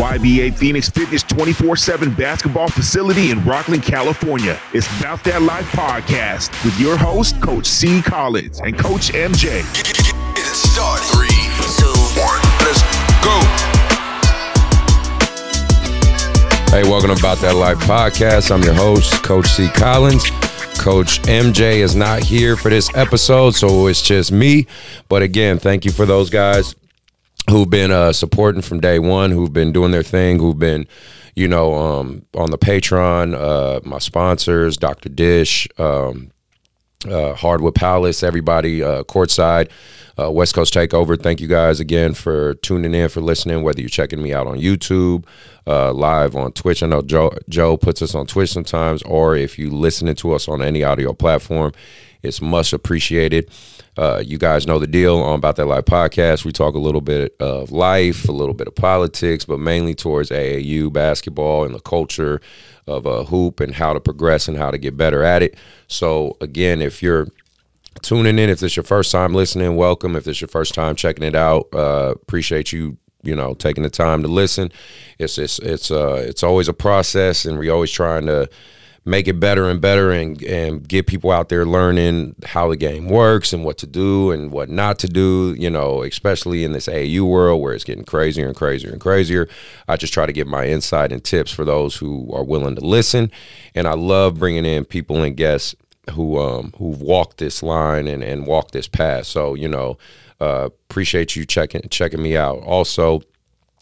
YBA Phoenix Fitness 24 7 basketball facility in Rocklin, California. It's About That Life podcast with your host, Coach C. Collins and Coach MJ. Get it started. Three, two, one, let's go. Hey, welcome to About That Life podcast. I'm your host, Coach C. Collins. Coach MJ is not here for this episode, so it's just me. But again, thank you for those guys who've been uh, supporting from day one, who've been doing their thing, who've been, you know, um, on the Patreon, uh, my sponsors, Dr. Dish, um, uh, Hardwood Palace, everybody uh, courtside, uh, West Coast Takeover. Thank you guys again for tuning in, for listening, whether you're checking me out on YouTube, uh, live on Twitch. I know Joe, Joe puts us on Twitch sometimes, or if you're listening to us on any audio platform, it's much appreciated. Uh, you guys know the deal on About That Life podcast. We talk a little bit of life, a little bit of politics, but mainly towards AAU basketball and the culture of a hoop and how to progress and how to get better at it. So, again, if you're tuning in, if this is your first time listening, welcome. If this is your first time checking it out, uh, appreciate you you know taking the time to listen it's it's it's uh it's always a process and we're always trying to make it better and better and and get people out there learning how the game works and what to do and what not to do you know especially in this AAU world where it's getting crazier and crazier and crazier I just try to give my insight and tips for those who are willing to listen and I love bringing in people and guests who um who've walked this line and and walked this path so you know uh, appreciate you checking checking me out. Also,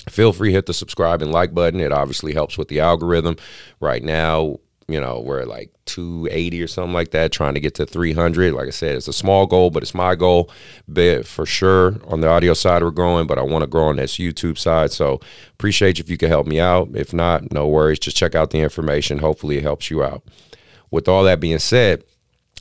feel free hit the subscribe and like button. It obviously helps with the algorithm. Right now, you know we're like 280 or something like that, trying to get to 300. Like I said, it's a small goal, but it's my goal. But for sure, on the audio side, we're growing, but I want to grow on this YouTube side. So appreciate if you could help me out. If not, no worries. Just check out the information. Hopefully, it helps you out. With all that being said,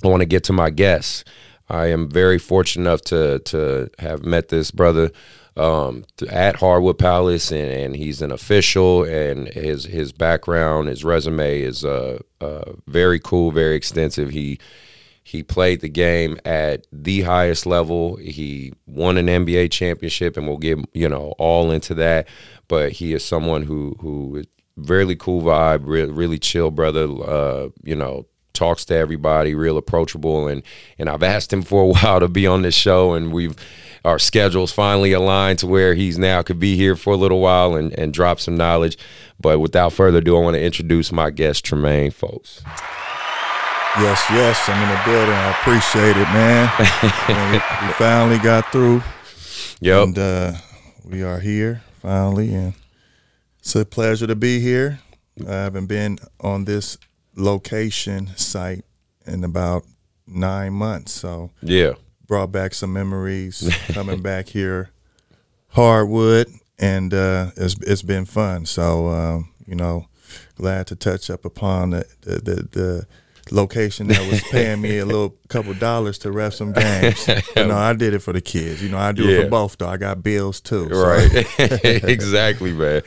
I want to get to my guests. I am very fortunate enough to to have met this brother um, at Hardwood Palace, and, and, he's an official, and his his background, his resume is uh, uh, very cool, very extensive. He he played the game at the highest level. He won an NBA championship, and we'll get you know all into that. But he is someone who who is really cool vibe, really, really chill brother. Uh, you know, talks to everybody, real approachable, and and I've asked him for a while to be on this show, and we've our schedules finally aligned to where he's now could be here for a little while and and drop some knowledge. But without further ado, I want to introduce my guest, Tremaine Fowlkes. Yes, yes, I'm in the building. I appreciate it, man. we, we, finally got through. Yep. And uh, we are here finally, and it's a pleasure to be here. I haven't been on this location site in about nine months. So yeah, brought back some memories coming back here, hardwood, and uh, it's it's been fun. So um, you know, glad to touch up upon the the, the, the location that was paying me a little couple dollars to ref some games. you know, I did it for the kids. You know, I do yeah. it for both though. I got bills too. So. Right. exactly, man.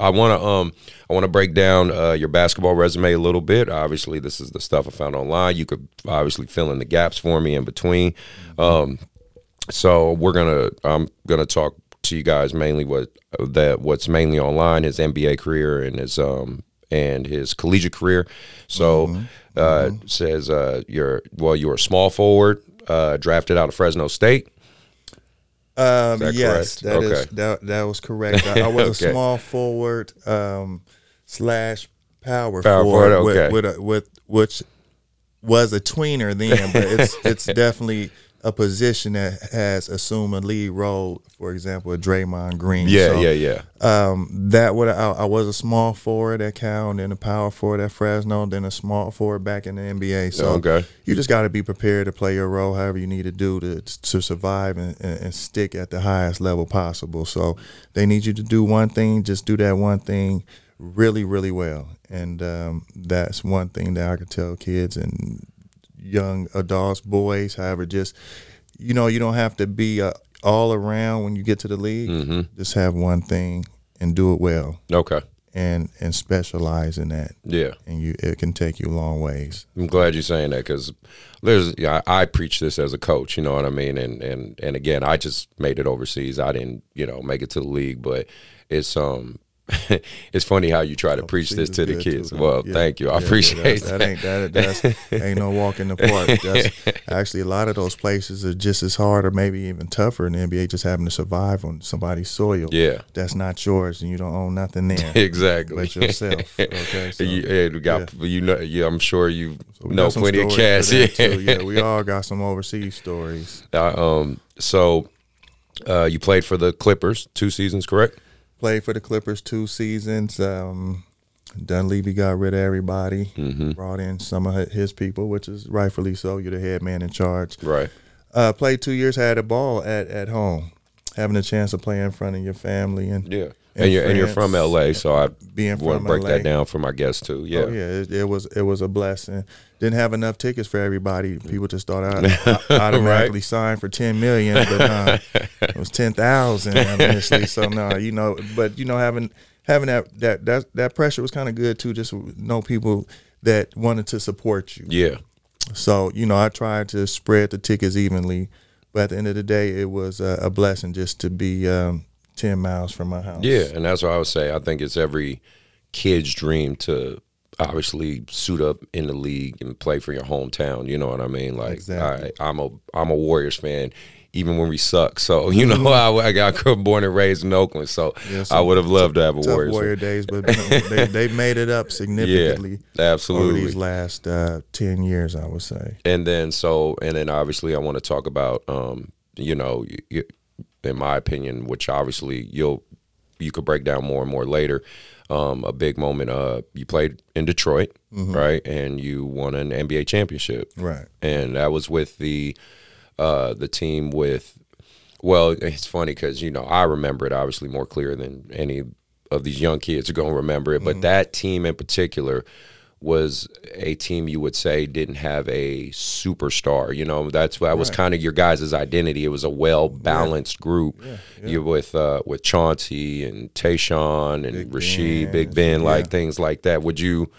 I want to um I want to break down uh, your basketball resume a little bit. Obviously, this is the stuff I found online. You could obviously fill in the gaps for me in between. Um, so we're gonna I'm gonna talk to you guys mainly what that what's mainly online his NBA career and his um and his collegiate career. So mm-hmm. Uh, mm-hmm. says uh, you're well you were a small forward uh, drafted out of Fresno State. Um, that yes, that okay. is, that that was correct. I, I was okay. a small forward um, slash power, power forward, forward okay. with, with, a, with which was a tweener then, but it's it's definitely a position that has assumed a lead role. For example, a Draymond Green. Yeah, so, yeah, yeah. Um, that would I, I, was a small forward at Cal, and then a power forward at Fresno, then a small forward back in the NBA. So okay. you just got to be prepared to play your role, however you need to do to to survive and, and, and stick at the highest level possible. So they need you to do one thing, just do that one thing really, really well. And um, that's one thing that I could tell kids and young adults, boys, however, just you know, you don't have to be uh, all around when you get to the league. Mm-hmm. Just have one thing and do it well. Okay. And and specialize in that. Yeah. And you it can take you long ways. I'm glad you're saying that because there's yeah, I, I preach this as a coach. You know what I mean? And and and again, I just made it overseas. I didn't you know make it to the league, but it's um it's funny how you try to preach this to the kids. too, well. Yeah. thank you. I Yeah, appreciate that. that. Ain't that. That's ain't no walk in the park. That's actually a lot of those places are just as hard, or maybe even tougher in the NBA. Just having to survive on somebody's soil. Yeah. that's not yours, and you don't own nothing there. exactly. but yourself. Okay, so you, yeah, got you know. Yeah, I'm sure you we know plenty of cats. Yeah. yeah, we all got some overseas stories. Uh, um. So, uh, you played for the Clippers two seasons, correct? Played for the Clippers two seasons. Um, Dunleavy got rid of everybody, Mm-hmm. brought in some of his people, which is rightfully so. You're the head man in charge. Right. Uh, played two years, had a ball at, at home, having a chance to play in front of your family and Yeah. And, you're and you're from LA, so I being want to break LA. that down for my guests too. Yeah. Oh yeah, it, it was it was a blessing. Didn't have enough tickets for everybody. People just thought I, I automatically signed for ten million, but uh, it was ten thousand initially. So no, you know, but you know, having having that that that that pressure was kind of good too. Just know people that wanted to support you. Yeah. So you know, I tried to spread the tickets evenly, but at the end of the day, it was a, a blessing just to be um, ten miles from my house. Yeah, and that's what I would say. I think it's every kid's dream to obviously suit up in the league and play for your hometown. You know what I mean? Like Exactly. I, I'm a I'm a Warriors fan, even when we suck. So you know, I, I got born and raised in Oakland, so Yeah, I would have loved to have a tough Warriors. warrior days, but they they made it up significantly. over absolutely. these last uh, 10 years, I would say. and then so and then obviously I want to talk about um you know in my opinion which obviously you'll you could break down more and more later um a big moment uh you played in Detroit right? And you won an NBA championship. Right. and that was with the uh the team with well it's funny cuz you know I remember it obviously more clear than any of these young kids are going to remember it but that team in particular was a team you would say didn't have a superstar. You know, that's that was kind of your guys' identity. It was a well balanced group. You with uh, with Chauncey and Tayshaun and Rasheed, Big Ben, like things like that. Would you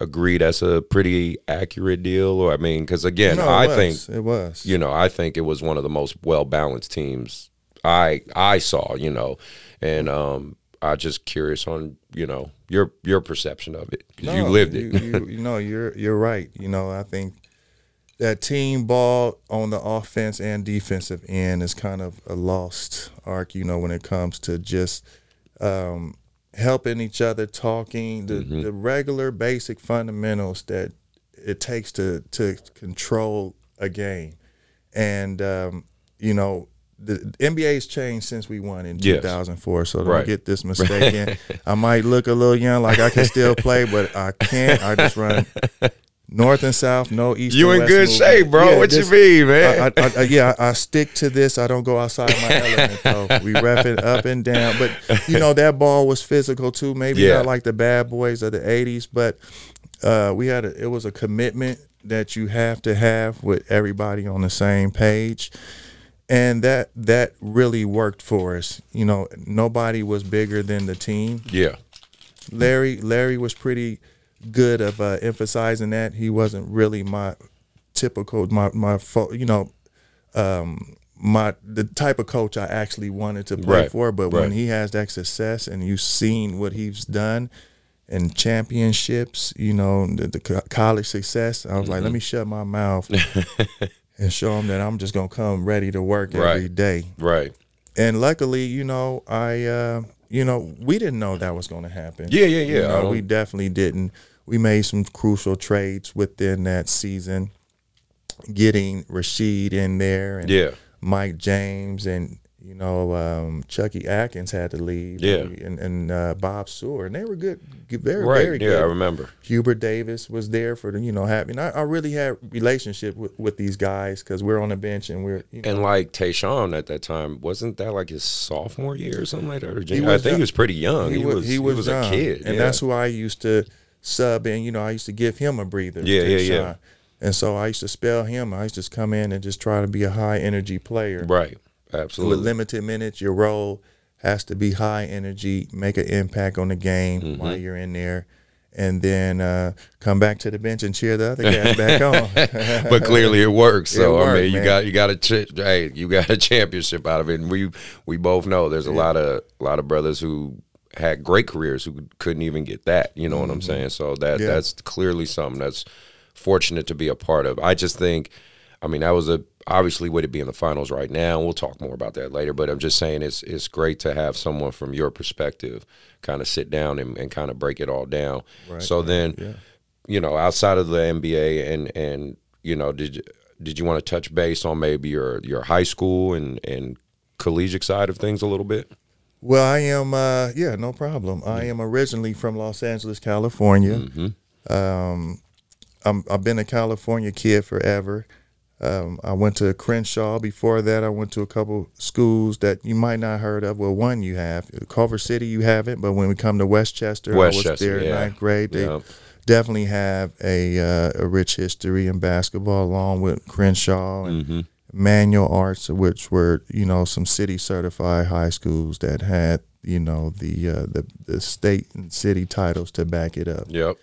agree that's a pretty accurate deal? Or I mean, because again, No, I was. think it was. you know, I think it was one of the most well balanced teams I I saw, you know, and um, I just curious on you know your your perception of it 'cause you No, lived it. You, you, you know, you're you're right. You know, I think that team ball on the offense and defensive end is kind of a lost arc. You know, when it comes to just um, helping each other, talking, the, Mm-hmm. the regular basic fundamentals that it takes to to control a game, and um, you know. The NBA's changed since we won in Yes. 2004, so don't Right. get this mistaken. I might look a little young, like I can still play, but I can't. I just run north and south, no east. You in good movement. shape, bro. What you mean, man? I, I, I, yeah, I, stick to this. I don't go outside my element. Though. We ref it up and down, but you know that ball was physical too. Maybe Yeah. not like the bad boys of the '80s, but uh, we had a, it was a commitment that you have to have with everybody on the same page and that that really worked for us. You know nobody was bigger than the team. Yeah, larry larry was pretty good of uh, emphasizing that. He wasn't really my typical my my you know um my the type of coach I actually wanted to play Right, for, but when he has that success and you've seen what he's done in championships, you know, the, the college success, I was like, Mm-hmm. let me shut my mouth and show them that I'm just gonna come ready to work Right. every day. right. And luckily, you know, I, uh, you know, we didn't know that was going to happen. Yeah, yeah, yeah. You know, we definitely didn't. We made some crucial trades within that season, getting Rasheed in there and Yeah. Mike James and you know um, Chucky Atkins had to leave. Yeah. and, and uh, Bob Sewell, and they were good, good- very Right. very yeah, good. I remember. Hubert Davis was there for the you know having. I, I really had relationship with, with these guys because we're on the bench and we're you know, And like Tayshaun at that time, wasn't that like his sophomore year or something like that? Or was I think he was pretty young. He, was, he was, young. a kid, and yeah. that's who I used to sub in. You know, I used to give him a breather. Yeah, yeah, yeah. And so I used to spell him. I used to just come in and just try to be a high energy player. right. With limited minutes, your role has to be high energy, make an impact on the game Mm-hmm. while you're in there, and then uh, come back to the bench and cheer the other guys back on. but clearly it works. So It I worked, mean, you man. got you got a ch- hey, you got a championship out of it. And we we both know there's a lot of a lot of brothers who had great careers who couldn't even get that. You know what I'm saying? So that Yeah. that's clearly something that's fortunate to be a part of. I just think, I mean, that was a obviously would it be in the finals right now. We'll talk more about that later. But I'm just saying it's it's great to have someone from your perspective kind of sit down and, and kind of break it all down. so then, you know, outside of the NBA and and you know, did you- did you want to touch base on maybe your your high school and and collegiate side of things a little bit? Well, I am. Uh, yeah, no problem. I am originally from Los Angeles, California. Um, I'm, I've been a California kid forever. Um, I went to Crenshaw. Before that, I went to a couple schools that you might not heard of. Well, one you have, Culver City, you haven't. But when we come to Westchester, I was Westchester, there in yeah. ninth grade. They Yeah. definitely have a uh, a rich history in basketball, along with Crenshaw and Mm-hmm. Manual Arts, which were you know some city certified high schools that had you know the uh, the the state and city titles to back it up. Yep.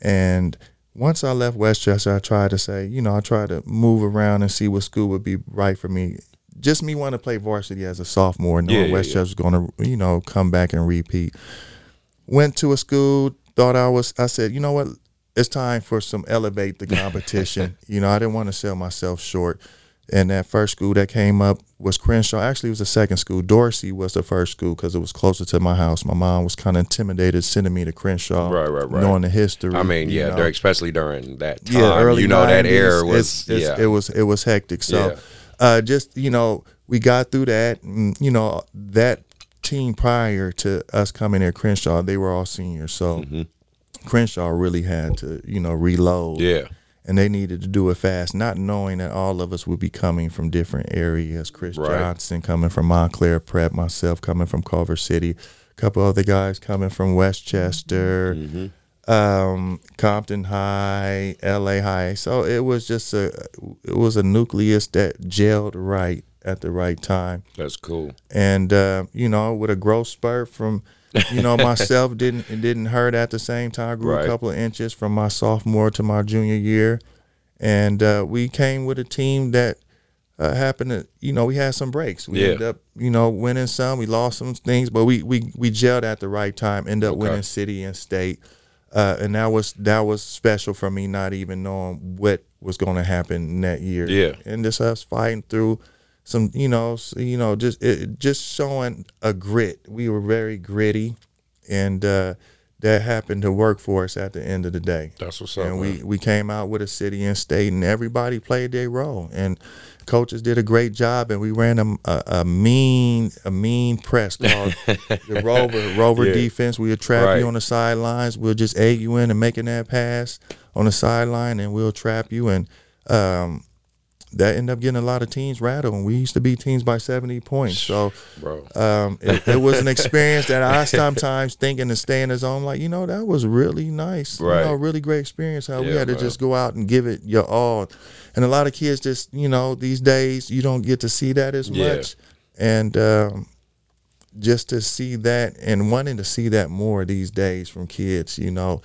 And once I left Westchester, I tried to say, you know, I tried to move around and see what school would be right for me. Just me wanting to play varsity as a sophomore, knowing Yeah, yeah, Westchester was going to, you know, come back and repeat. Went to a school, thought I was, I said, you know what, it's time for some elevate the competition. you know, I didn't want to sell myself short. And that first school that came up was Crenshaw. Actually, it was the second school. Dorsey was the first school because it was closer to my house. My mom was kind of intimidated sending me to Crenshaw, Right, right, right. knowing the history. I mean, yeah, know. especially during that time. Yeah, early you know that 90s, era was it's- it's- yeah. it was it was hectic. So, Yeah. uh, just you know, we got through that. And, you know, that team prior to us coming in Crenshaw, they were all seniors. So, Crenshaw really had to you know reload. Mm-hmm. yeah. And they needed to do it fast, not knowing that all of us would be coming from different areas. Chris Right. Johnson coming from Montclair Prep, myself coming from Culver City, a couple other guys coming from Westchester, Mm-hmm. um, Compton High, LA High. So it was just a it was a nucleus that gelled right at the right time That's cool. and uh, you know, with a growth spurt from, you know, myself didn't it didn't hurt at the same time. I grew Right. a couple of inches from my sophomore to my junior year, and uh, we came with a team that uh, happened to, you know, we had some breaks. We Yeah. ended up, you know, winning some. We lost some things, but we we we gelled at the right time. Ended up Okay. winning city and state. Uh, and that was that was special for me, not even knowing what was going to happen that year. Yeah. and just us fighting through some, you know, you know, just it, just showing a grit. We were very gritty, and uh, that happened to work for us at the end of the day. That's what's up. And man. we we came out with a city and state, and everybody played their role, and coaches did a great job, and we ran a, a, a mean a mean press called the Rover Rover Yeah. defense. We'll trap Right. you on the sidelines. We'll just egg you in and making that pass on the sideline, and we'll trap you. And um, that ended up getting a lot of teams rattled. And we used to beat teams by seventy points. So bro. um, it, it was an experience that I sometimes thinking to stay in the zone, like you know, that was really nice, Right. You know, really great experience. How we Yeah, had to man. just go out and give it your all, and a lot of kids just you know these days you don't get to see that as Yeah. much, and um, just to see that and wanting to see that more these days from kids, you know,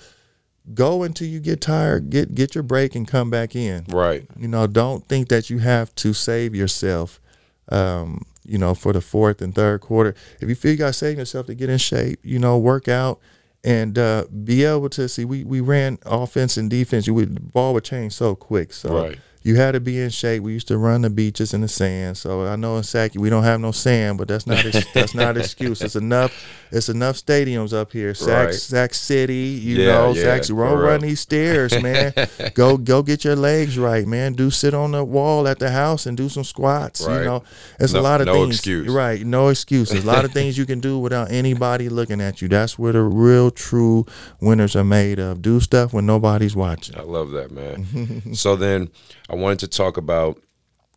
go until you get tired, get get your break and come back in. Right. You know, don't think that you have to save yourself. Um, you know, for the fourth and third quarter. If you feel you got to save yourself to get in shape, you know, work out and uh, be able to see. We we ran offense and defense. You would the ball would change so quick. So Right. you had to be in shape. We used to run the beaches in the sand. So I know in Sackey we don't have no sand, but that's not that's not excuse. It's enough. It's enough stadiums up here. Sac Right. Sac City, you Yeah, know, yeah, Sac. Run, run these stairs, man. go go get your legs right, man. Do sit on the wall at the house and do some squats. Right. You know, it's No- a lot of no things. excuse. Right, no excuses. A lot of things you can do without anybody looking at you. That's where the real true winners are made of. Do stuff when nobody's watching. I love that, man. so then I wanted to talk about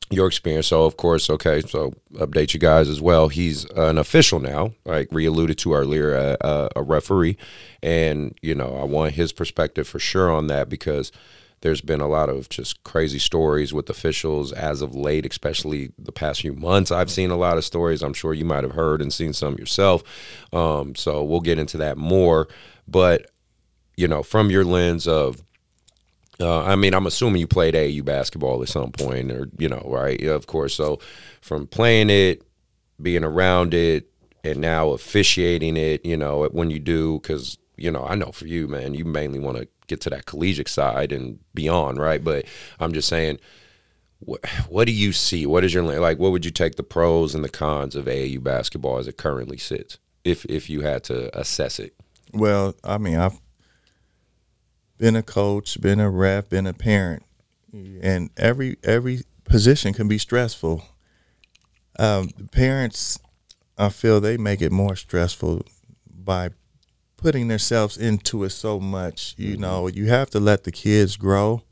your experience. So, of course, okay, so update you guys as well. He's an official now, like we alluded to earlier, a, a, a referee. And, you know, I want his perspective for sure on that because there's been a lot of just crazy stories with officials as of late, especially the past few months. I've seen a lot of stories. I'm sure you might have heard and seen some yourself. Um, so we'll get into that more. But, you know, from your lens of uh, I mean, I'm assuming you played AAU basketball at some point, or you know, right? Of course. So, from playing it, being around it, and now officiating it, you know, when you do, because you know, I know for you, man, you mainly want to get to that collegiate side and beyond, right? But I'm just saying, what, what do you see? What is your like? What would you take the pros and the cons of AAU basketball as it currently sits, if if you had to assess it? Well, I mean, I've been a coach, been a ref, been a parent, and every every position can be stressful. Um, parents, I feel they make it more stressful by putting themselves into it so much. You Mm-hmm. know, you have to let the kids grow,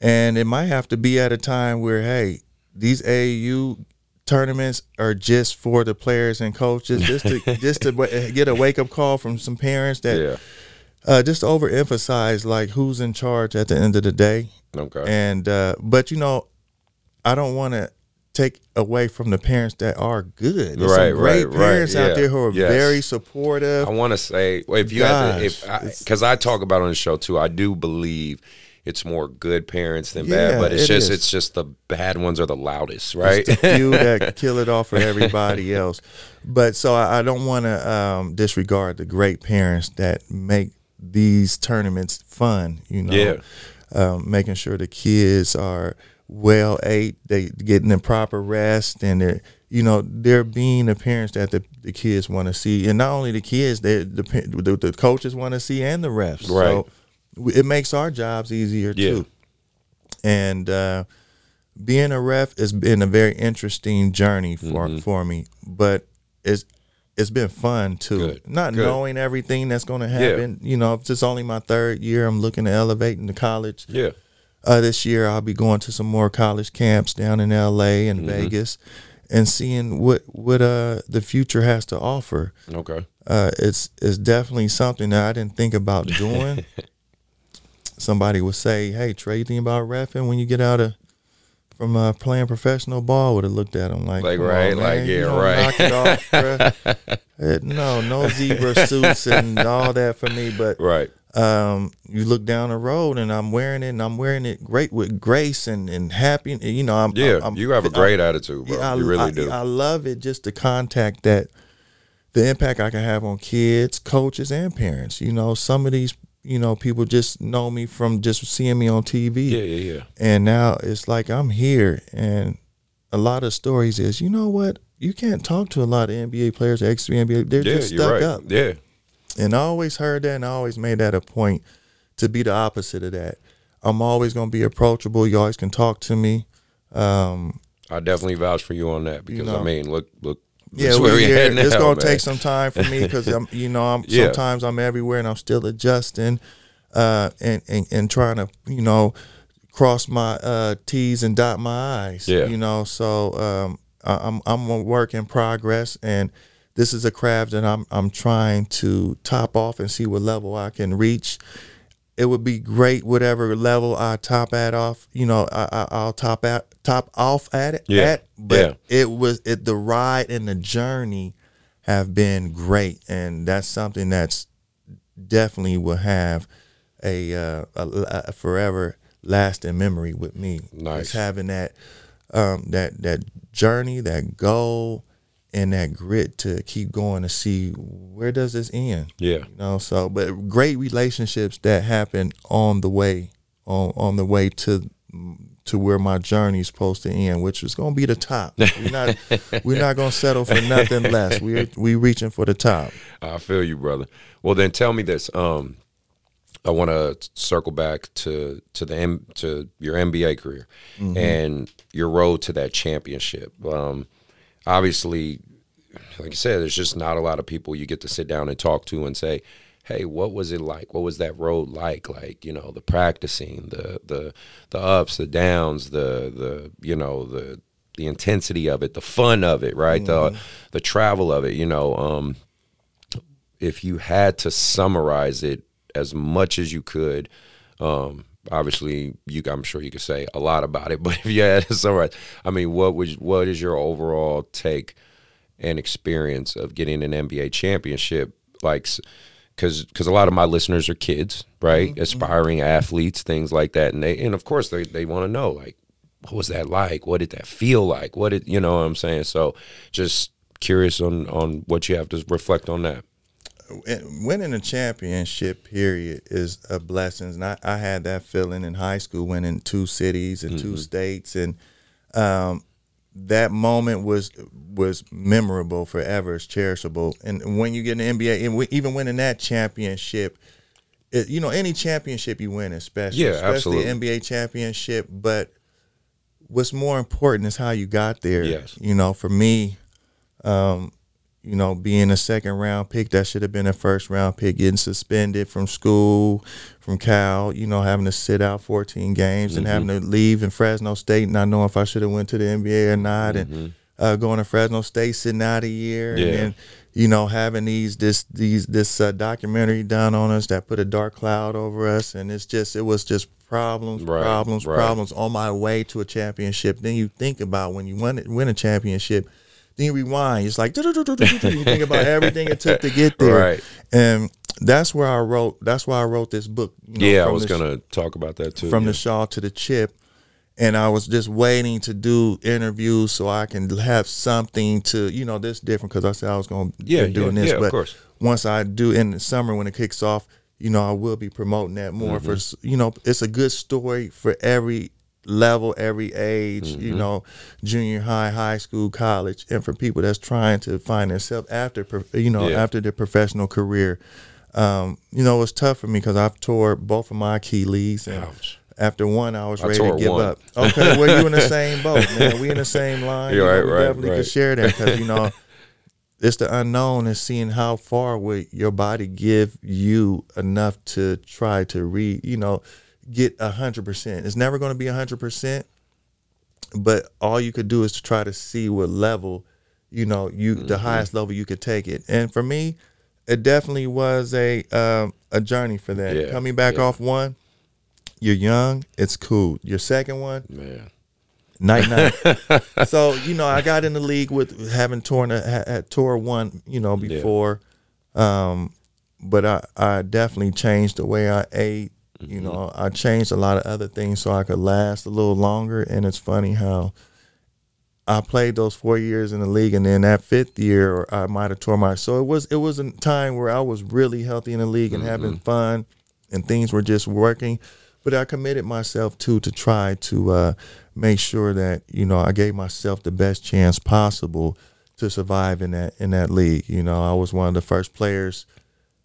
and it might have to be at a time where, hey, these AAU tournaments are just for the players and coaches, just to just to get a wake up call from some parents that Yeah. Uh, just overemphasize like who's in charge at the end of the day. Okay. And uh, but you know, I don't want to take away from the parents that are good. There's Right, some great right, right, parents yeah, out there who are yes. very supportive. I want to say, if you had to, if because I, talk about it on the show too, I do believe it's more good parents than bad, but it's it just is. it's just the bad ones are the loudest, right? It's the few that kill it off for everybody else. But so I, I don't want to um, disregard the great parents that make these tournaments fun. You know, Yeah. um, making sure the kids are well ate, they getting the proper rest, and they're you know they're being the parents that the, the kids want to see, and not only the kids, they the the, the coaches want to see, and the refs. Right. So it makes our jobs easier Yeah. too. And uh, being a ref has been a very interesting journey for Mm-hmm. for me, but it's it's been fun too. Good. Not Good. knowing everything that's going to happen. You know, if it's only my third year, I'm looking to elevate into college. yeah. Uh, this year, I'll be going to some more college camps down in L.A. and Mm-hmm. Vegas, and seeing what what uh the future has to offer. Okay. Uh, it's it's definitely something that I didn't think about doing. Somebody would say, "Hey, Trey, you think about refing when you get out of from uh, playing professional ball?" Would have looked at him like, Like, "Come on, right, man, like, yeah, right." it off, bruh." Uh, no, no zebra suits and all that for me, but Right. um, you look down the road and I'm wearing it and I'm wearing it great with grace and, and happy. You know, I'm, Yeah. I'm, you have a great attitude, bro. yeah, I, you really I, do. I love it. Just the contact that the impact I can have on kids, coaches, and parents. You know, some of these, you know, people just know me from just seeing me on TV. yeah, yeah, yeah. And now it's like I'm here. And a lot of stories is, you know what? You can't talk to a lot of NBA players, ex NBA. They're Yeah, just stuck right. up. Yeah. And I always heard that and I always made that a point to be the opposite of that. I'm always going to be approachable. You always can talk to me. Um, I definitely vouch for you on that because I know. mean, look, look. Yeah, where we yeah, heading it's going to man. take some time for me because I'm, you know, I'm Yeah. sometimes I'm everywhere and I'm still adjusting, uh, and, and and trying to, you know, cross my uh, T's and dot my I's. Yeah. You know, so um, I, I'm I'm a work in progress, and this is a craft that I'm I'm trying to top off and see what level I can reach. It would be great whatever level I top at off. You know, I, I I'll top at top off at it. Yeah. At, but Yeah. it was it the ride and the journey have been great, and that's something that's definitely will have a, uh, a, a forever lasting memory with me. Nice. Just having that um, that that journey, that goal, and that grit to keep going to see where does this end. Yeah. You know, so but great relationships that happen on the way on on the way to to where my journey's supposed to end, which is going to be the top. We're not we're not going to settle for nothing less. We're we reaching for the top. I feel you, brother. Well, then tell me this. Um, I want to circle back to to the M, to your NBA career and your road to that championship. Um, obviously, like I said, there's just not a lot of people you get to sit down and talk to and say, "Hey, what was it like? What was that road like? Like, you know, the practicing, the the the ups, the downs, the the you know the the intensity of it, the fun of it, right? The the travel of it. You know, um, if you had to summarize it as much as you could, um, obviously you I'm sure you could say a lot about it, but if you had to summarize, I mean, what was what is your overall take and experience of getting an NBA championship? Like, because because a lot of my listeners are kids, right? Aspiring athletes, things like that, and they and of course they they want to know like what was that like? What did that feel like? What did you know what I'm saying? So just curious on on what you have to reflect on that. Winning a championship period is a blessing. And I, I had that feeling in high school, winning two cities and two states, and um, that moment was was memorable forever. It's cherishable. And when you get an NBA, and we, even winning that championship, it, you know, any championship you win, especially, Yeah, especially absolutely. NBA championship. But what's more important is how you got there. Yes. You know, for me, um, you know, being a second round pick, that should have been a first round pick, getting suspended from school, from Cal, you know, having to sit out 14 games and having Mm-hmm. to leave in Fresno State, not knowing if I should have went to the NBA or not, and uh, going to Fresno State, sitting out a year, Mm-hmm. Yeah. and then, you know, having these this these this uh, documentary done on us that put a dark cloud over us, and it's just it was just problems, Right, problems, right. problems on my way to a championship. Then you think about when you win win a championship, then you rewind. It's like you think about everything it took to get there, Right. and that's where I wrote. That's why I wrote this book. you know, yeah, I was gonna talk about that too. from yeah. the shawl to the chip. And I was just waiting to do interviews so I can have something to, you know, this different because I said I was going to Yeah, be doing yeah, this. yeah, of but course. once I do in the summer when it kicks off, you know, I will be promoting that more for, Mm-hmm. s- you know, it's a good story for every level, every age, Mm-hmm. you know, junior high, high school, college, and for people that's trying to find themselves after, you know, Yeah. after their professional career. Um, you know, it was tough for me because I've tore both of my Achilles and Ouch. after one, I was I ready to give one. up. Okay, well, you in the same boat, man. We in the same line. You're you know, right, we right, definitely right. could share that because you know, it's the unknown and seeing how far will your body give you enough to try to re, you know, get a hundred percent. It's never going to be a hundred percent, but all you could do is to try to see what level, you know, you the Mm-hmm. highest level you could take it. And for me, it definitely was a um, a journey for that. Yeah, Coming back yeah. off one, you're young, it's cool. Your second one, Man, night night. so you know, I got in the league with having torn a, ha- had tore one, you know, before. Um, but I I definitely changed the way I ate. Mm-hmm. You know, I changed a lot of other things so I could last a little longer. And it's funny how I played those four years in the league, and then that fifth year, I might have tore my. So it was it was a time where I was really healthy in the league and having fun, and things were just working. But I committed myself to to try to uh, make sure that you know I gave myself the best chance possible to survive in that in that league. You know, I was one of the first players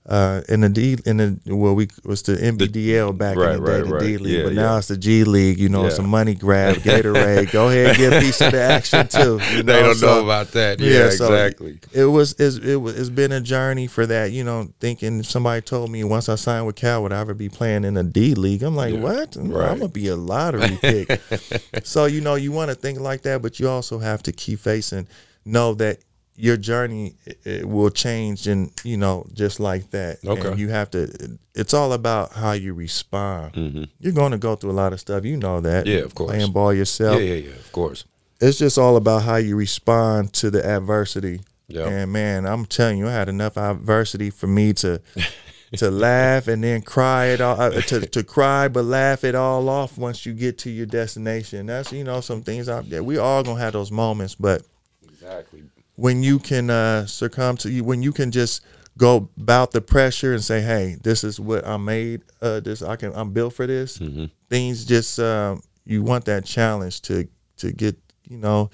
uh, in the D in the well we was the NBDL back right, in the day, right, the right. D League, Yeah, but yeah. now it's the G League. You know, it's a money grab. Gatorade, go ahead and get a piece of the action too. You know? they don't So- know about that. Yeah, so exactly. it was it's, it was it's been a journey for that. You know, thinking somebody told me once I signed with Cal would I ever be playing in a D League. I'm like, Yeah, what? I'm gonna be a lottery pick. so you know, you want to think like that, but you also have to keep facing, know that your journey it, will change, and you know, just like that. Okay. And you have to. It's all about how you respond. You're going to go through a lot of stuff. You know that. Mm-hmm. Yeah, of course. Playing ball yourself Yeah, yeah, yeah. Of course. it's just all about how you respond to the adversity. Yep. And man, I'm telling you, I had enough adversity for me to to laugh and then cry it all uh, to to cry but laugh it all off once you get to your destination. That's you know some things out there. We all gonna have those moments, but Exactly. When you can uh, succumb to you, when you can just go about the pressure and say, "Hey, this is what I made. Uh, this I can. I'm built for this." Mm-hmm. Things just um, you want that challenge to to get you know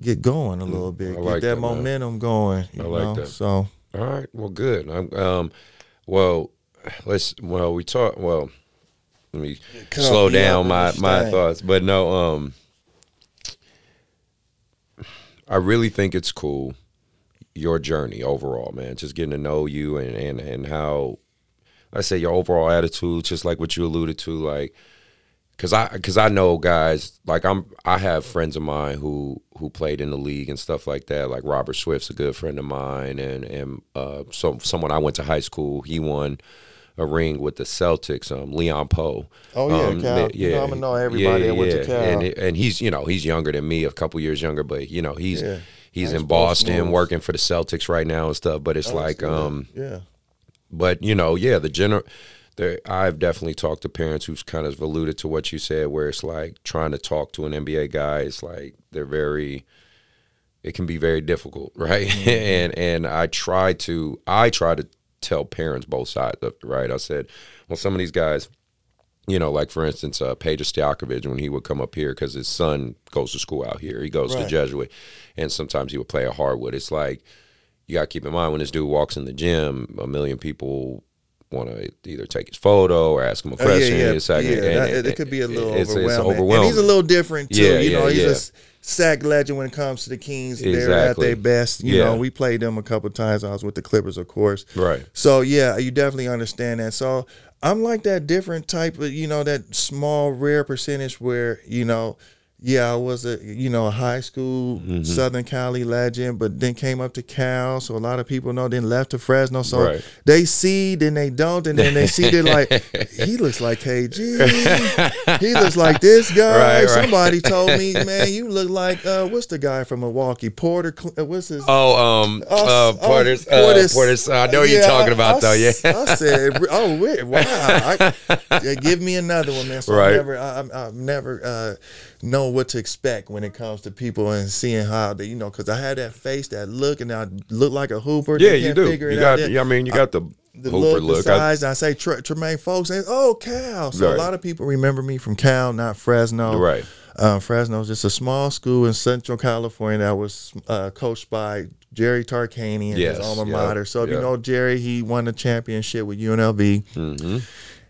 get going a little bit, I get like that, that, man. momentum going. You I like know? that. So All right. Well, good. I'm, um, well, let's. Well, we talk. Well, let me cut slow down my my thing. thoughts. But no, um, I really think it's cool your journey overall, man. Just getting to know you and and and how I say your overall attitude, just like what you alluded to, like. Cause I, cause I know guys like I'm. I have friends of mine who who played in the league and stuff like that. Like Robert Swift's a good friend of mine, and and uh, so someone I went to high school. He won a ring with the Celtics. Um, Leon Powe. Oh, yeah, um, Cal. You know, I'ma know everybody went to Cal. And and he's you know he's younger than me, a couple years younger, but you know he's Yeah. he's in Boston working for the Celtics right now and stuff. But it's Oh, like good. um yeah, but you know, yeah, the general. There, I've definitely talked to parents who's kind of alluded to what you said, where it's like trying to talk to an NBA guy. It's like they're very, it can be very difficult, right? and and I try to I try to tell parents both sides of it, right? I said, well, some of these guys, you know, like for instance, uh, Peja Stojakovic, when he would come up here because his son goes to school out here, he goes Right. to Jesuit, and sometimes he would play a Hardwood. It's like you got to keep in mind when this dude walks in the gym, a million people want to either take his photo or ask him a Oh, question. yeah, yeah, It's like- yeah. and- and it, could be a little it's, overwhelming. It's overwhelming. And he's a little different too. Yeah, you know, he's yeah. a sack legend when it comes to the Kings. They're at their best. You Yeah. know, we played them a couple times. I was with the Clippers, of course. Right. So yeah, you definitely understand that. So I'm like that different type of, you know, that small rare percentage where, you know, yeah, I was a you know a high school Mm-hmm. Southern Cali legend, but then came up to Cal. So a lot of people know. Then left to Fresno. So Right. they see, then they don't, and then they see. They're like, he looks like KG. he looks like this guy. Right, right. Somebody told me, man, you look like uh, what's the guy from Milwaukee? Porter. Uh, What's his? Oh, um, Oh, uh, oh, Porter's, uh, Porter's- Porter's. I know what you're talking about, I though. Yeah. I said, oh, weird. Wow. I, yeah, give me another one, man. So Right. I never, I, I, I never uh, know what to expect when it comes to people and seeing how they, you know, because I had that face, that look, and I look like a hooper. Yeah, you do. You got. out. I, I mean, you got the, the Hooper look, look. the I- size. I, say Tr- Tremaine Fowlkes say, "Oh, Cal." So Right. a lot of people remember me from Cal, not Fresno. Right. Uh, Fresno's just a small school in Central California that was uh, coached by Jerry Tarkanian, his alma yeah, mater. So if yeah. you know Jerry, he won the championship with UNLV Mm-hmm.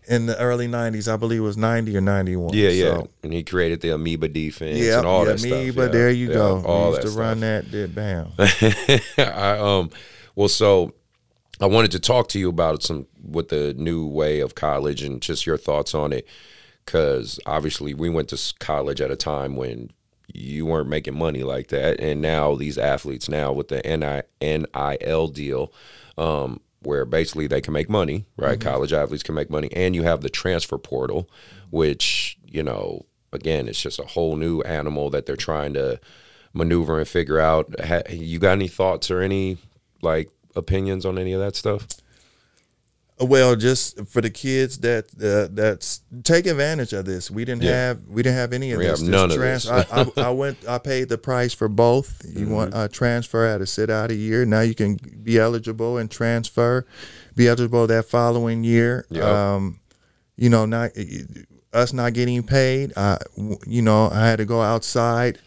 In the early '90s. I believe it was '90 or '91. Yeah, yeah. So, and he created the amoeba defense yeah, and all that me, stuff. but yeah, there you yeah, go. All we used to run that, did bam. I um well so I wanted to talk to you about some with the new way of college and just your thoughts on it cuz obviously we went to college at a time when you weren't making money like that and now these athletes now with the NI, NIL deal um where basically they can make money, right? Mm-hmm. College athletes can make money and you have the transfer portal which, you know, again, it's just a whole new animal that they're trying to maneuver and figure out. Ha- you got any thoughts or any like opinions on any of that stuff? Well, just for the kids that uh, that's take advantage of this. We didn't Yeah. have we didn't have any of We this. have none of trans- this. I, I, I went. I paid the price for both. You Mm-hmm. want a transfer, I had to sit out a year. Now you can be eligible and transfer, be eligible that following year. Yeah. Um, you know, not us not getting paid. I, you know, I had to go outside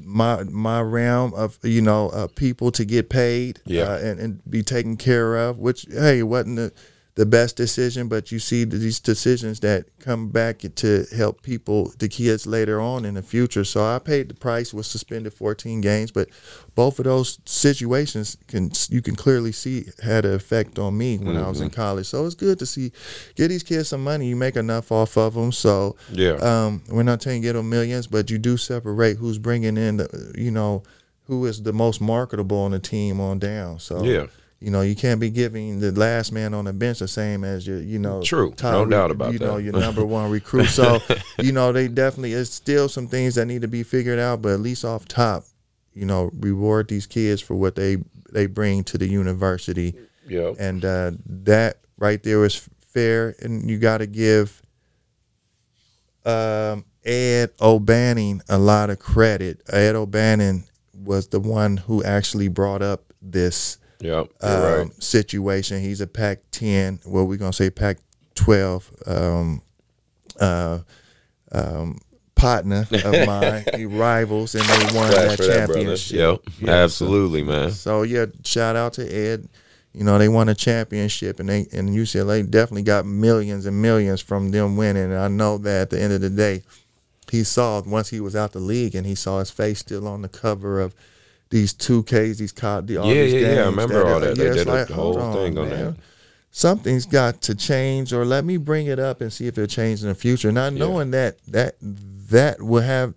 my my realm of you know uh, people to get paid Yeah. uh, and, and be taken care of which hey wasn't the, the best decision but you see these decisions that come back to help people the kids later on in the future so i paid the price was suspended 14 games but both of those situations can you can clearly see had an effect on me when i was in college so it's good to see get these kids some money you make enough off of them so Yeah. um, we're not saying get them millions, but you do separate who's bringing in the, you know, who is the most marketable on the team on down. So Yeah. You know, you can't be giving the last man on the bench the same as your, you know, True. No doubt about you know, your number one recruit. So you know, they definitely it's still some things that need to be figured out, but at least off top, you know, reward these kids for what they they bring to the university Yeah. and uh, that right there is fair. And you got to give um, Ed O'Bannon a lot of credit. Ed O'Bannon was the one who actually brought up this Yeah. Um, right. situation. He's a Pac-10. Well, we're gonna say Pac-12 um, uh, um, partner of mine, he rivals, and they won Glad that for that, championship. Yep. Yeah, so- Absolutely, man. so yeah, shout out to Ed. You know they won a championship, and they and UCLA definitely got millions and millions from them winning. And I know that at the end of the day, he saw once he was out the league, and he saw his face still on the cover of these two Ks, these co- the, all Yeah, these yeah, yeah. I games remember all that. They it's did a like, whole hold thing on man. that. Something's got to change, or let me bring it up and see if it'll change in the future. Not knowing that that that will have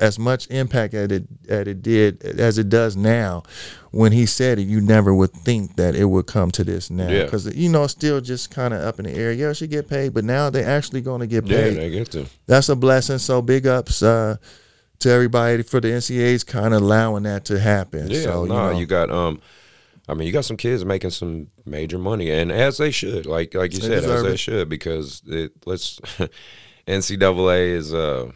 as much impact as it as it did as it does now. When he said it, you never would think that it would come to this now, Yeah. because you know still just kind of up in the air. Yeah, she get paid, but now they're actually going to get Yeah, paid. they get to. That's a blessing. So big ups uh, to everybody for the NCAA's kind of allowing that to happen. Yeah, so, no, you, you, got um, I mean, you got some kids making some major money, and as they should, like like you They said, as deserve they should, because it let's NCAA is uh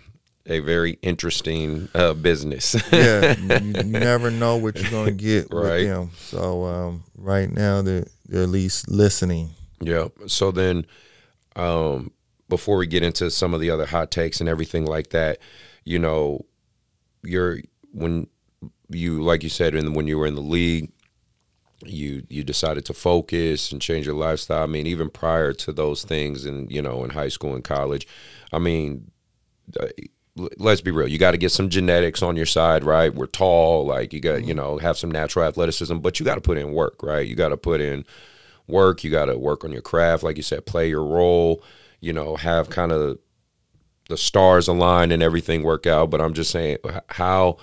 a very interesting uh, business. yeah, you, you never know what you're gonna get Right. with them. So um, right now they're, they're at least listening. Yeah. So then, um, before we get into some of the other hot takes and everything like that, you know, you're when you like you said, in when you were in the league, you you decided to focus and change your lifestyle. I mean, even prior to those things, and you know, in high school and college, I mean. uh, Let's be real. You got to get some genetics on your side, right? We're tall, like you got, you know, have some natural athleticism, but you got to put in work, right? You got to put in work. You got to work on your craft, like you said, play your role. You know, have kind of the stars align and everything work out. But I'm just saying, how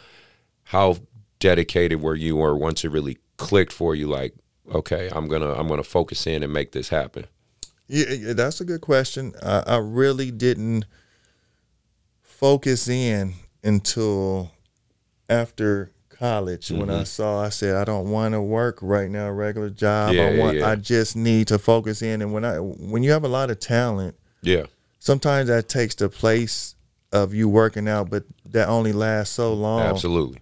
how dedicated were you, or once it really clicked for you, like, okay, I'm gonna I'm gonna focus in and make this happen. Yeah, that's a good question. I, I really didn't focus in until after college when I mm-hmm. saw. I said I don't want to work right now, a regular job. Yeah, I want. yeah. I just need to focus in. And when I when you have a lot of talent, Yeah, sometimes that takes the place of you working out, but that only lasts so long. absolutely.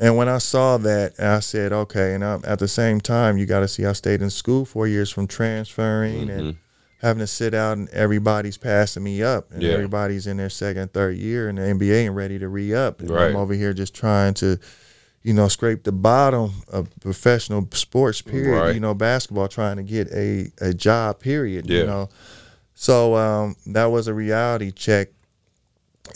And when I saw that, I said, okay. And i at the same time, you got to see, I stayed in school four years from transferring and mm-hmm. having to sit out, and everybody's passing me up, and Yeah. everybody's in their second, third year in the NBA and ready to re up. And Right. I'm over here just trying to, you know, scrape the bottom of professional sports. Period. Right. You know, basketball, trying to get a a job. Period. Yeah. You know, so um, that was a reality check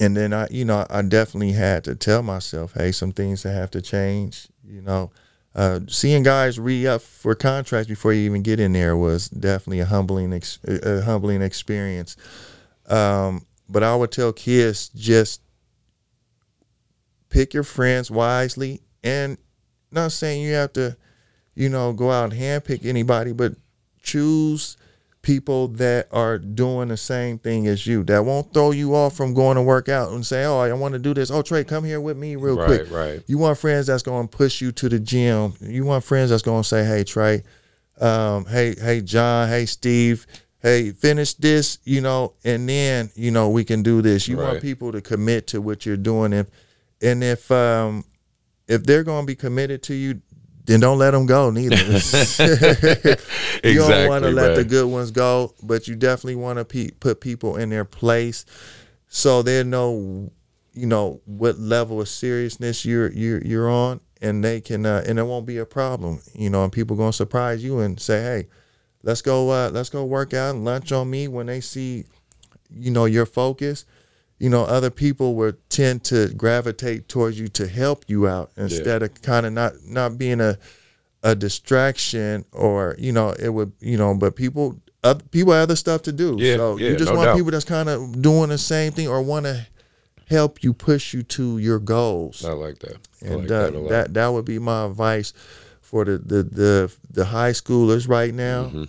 and then I, you know, I definitely had to tell myself, hey, some things that have to change. You know, uh, seeing guys re up for contracts before you even get in there was definitely a humbling, ex- a humbling experience. Um, but I would tell kids just pick your friends wisely, and not saying you have to, you know, go out and handpick anybody, but choose people that are doing the same thing as you that won't throw you off from going to work out and say, "Oh, I want to do this." Oh, Trey, come here with me real Right, quick. right. You want friends that's going to push you to the gym. You want friends that's going to say, "Hey, Trey, um, hey, hey, John, hey, Steve, hey, finish this," you know, and then you know we can do this. You Right. want people to commit to what you're doing, if and if um if they're going to be committed to you, then don't let them go neither. you don't want to let the good ones go, but you definitely want to pe- put people in their place so they know, you know, what level of seriousness you're you're you're on, and they can uh, and it won't be a problem, you know. And people gonna surprise you and say, hey, let's go uh, let's go work out and lunch on me when they see, you know, your focus. You know, other people will tend to gravitate towards you to help you out instead of kind of not not being a a distraction or you know it would you know but people other, people have other stuff to do. Yeah, so yeah, you just no want doubt. people that's kind of doing the same thing or want to help you push you to your goals. I like that. I and like uh, that that that would be my advice for the the the, the high schoolers right now. Mm-hmm.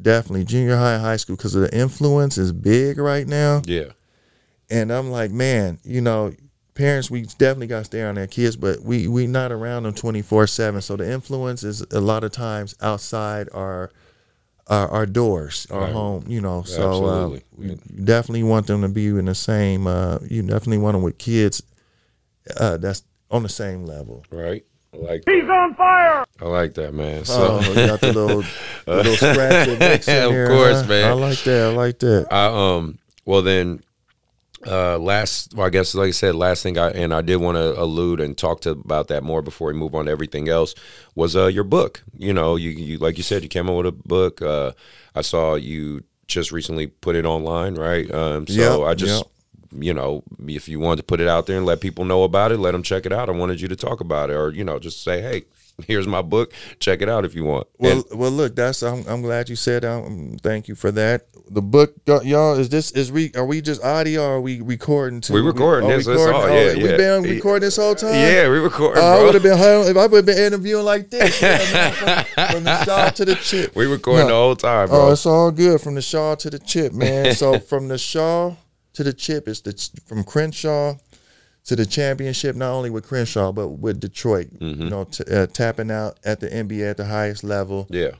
definitely junior high and high school because the influence is big right now. Yeah, and I'm like, man, you know, parents, we definitely got to stay on their kids, but we we not around them 24 seven. So the influence is a lot of times outside our our, our doors, our Right. home. You know, so uh, we definitely want them to be in the same. Uh, you definitely want them with kids uh, that's on the same level. right. I like He's on fire. I like that, man. So Oh, you got the little little scratch mix in Of there, course, huh? man. I like that. I like that. I um well then uh last well, I guess like I said last thing I and I did want to allude and talk to about that more before we move on to everything else was uh your book. You know, you you like you said you came out with a book. Uh I saw you just recently put it online, right? Um so Yep, I just you know, if you wanted to put it out there and let people know about it, let them check it out. I wanted you to talk about it or you know, just say, "Hey, here's my book. Check it out if you want." Well, And- well, look, that's I'm, I'm glad you said. that. Um, thank you for that. The book, y'all, is this is we are we just audio? or Are we recording too? We recording are this, that's all, yeah, we yeah. been recording this whole time. yeah, we recording, Oh, I would have been if I would have been interviewing like this yeah, man, from, from the shawl to the chip. we recording No. the whole time, bro. Oh, it's all good from the shawl to the chip, man. so from the shawl to the chip, it's the from Crenshaw to the championship. Not only with Crenshaw, but with Detroit. Mm-hmm. You know, t- uh, tapping out at the NBA at the highest level. yeah.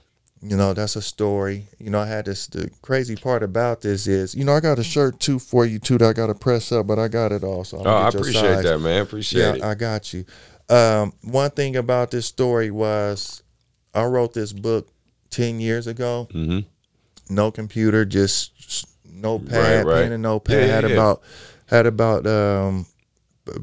You know, that's a story. You know, I had this. The crazy part about this is, you know, I got a shirt too for you too that I got to press up, but I got it all. So Oh, I appreciate size. that, man. Appreciate Yeah, it. I got you. Um, one thing about this story was I wrote this book ten years ago. hmm No computer, just s- notepad, Right, right. pen and notepad. Yeah, yeah, had yeah. about had about um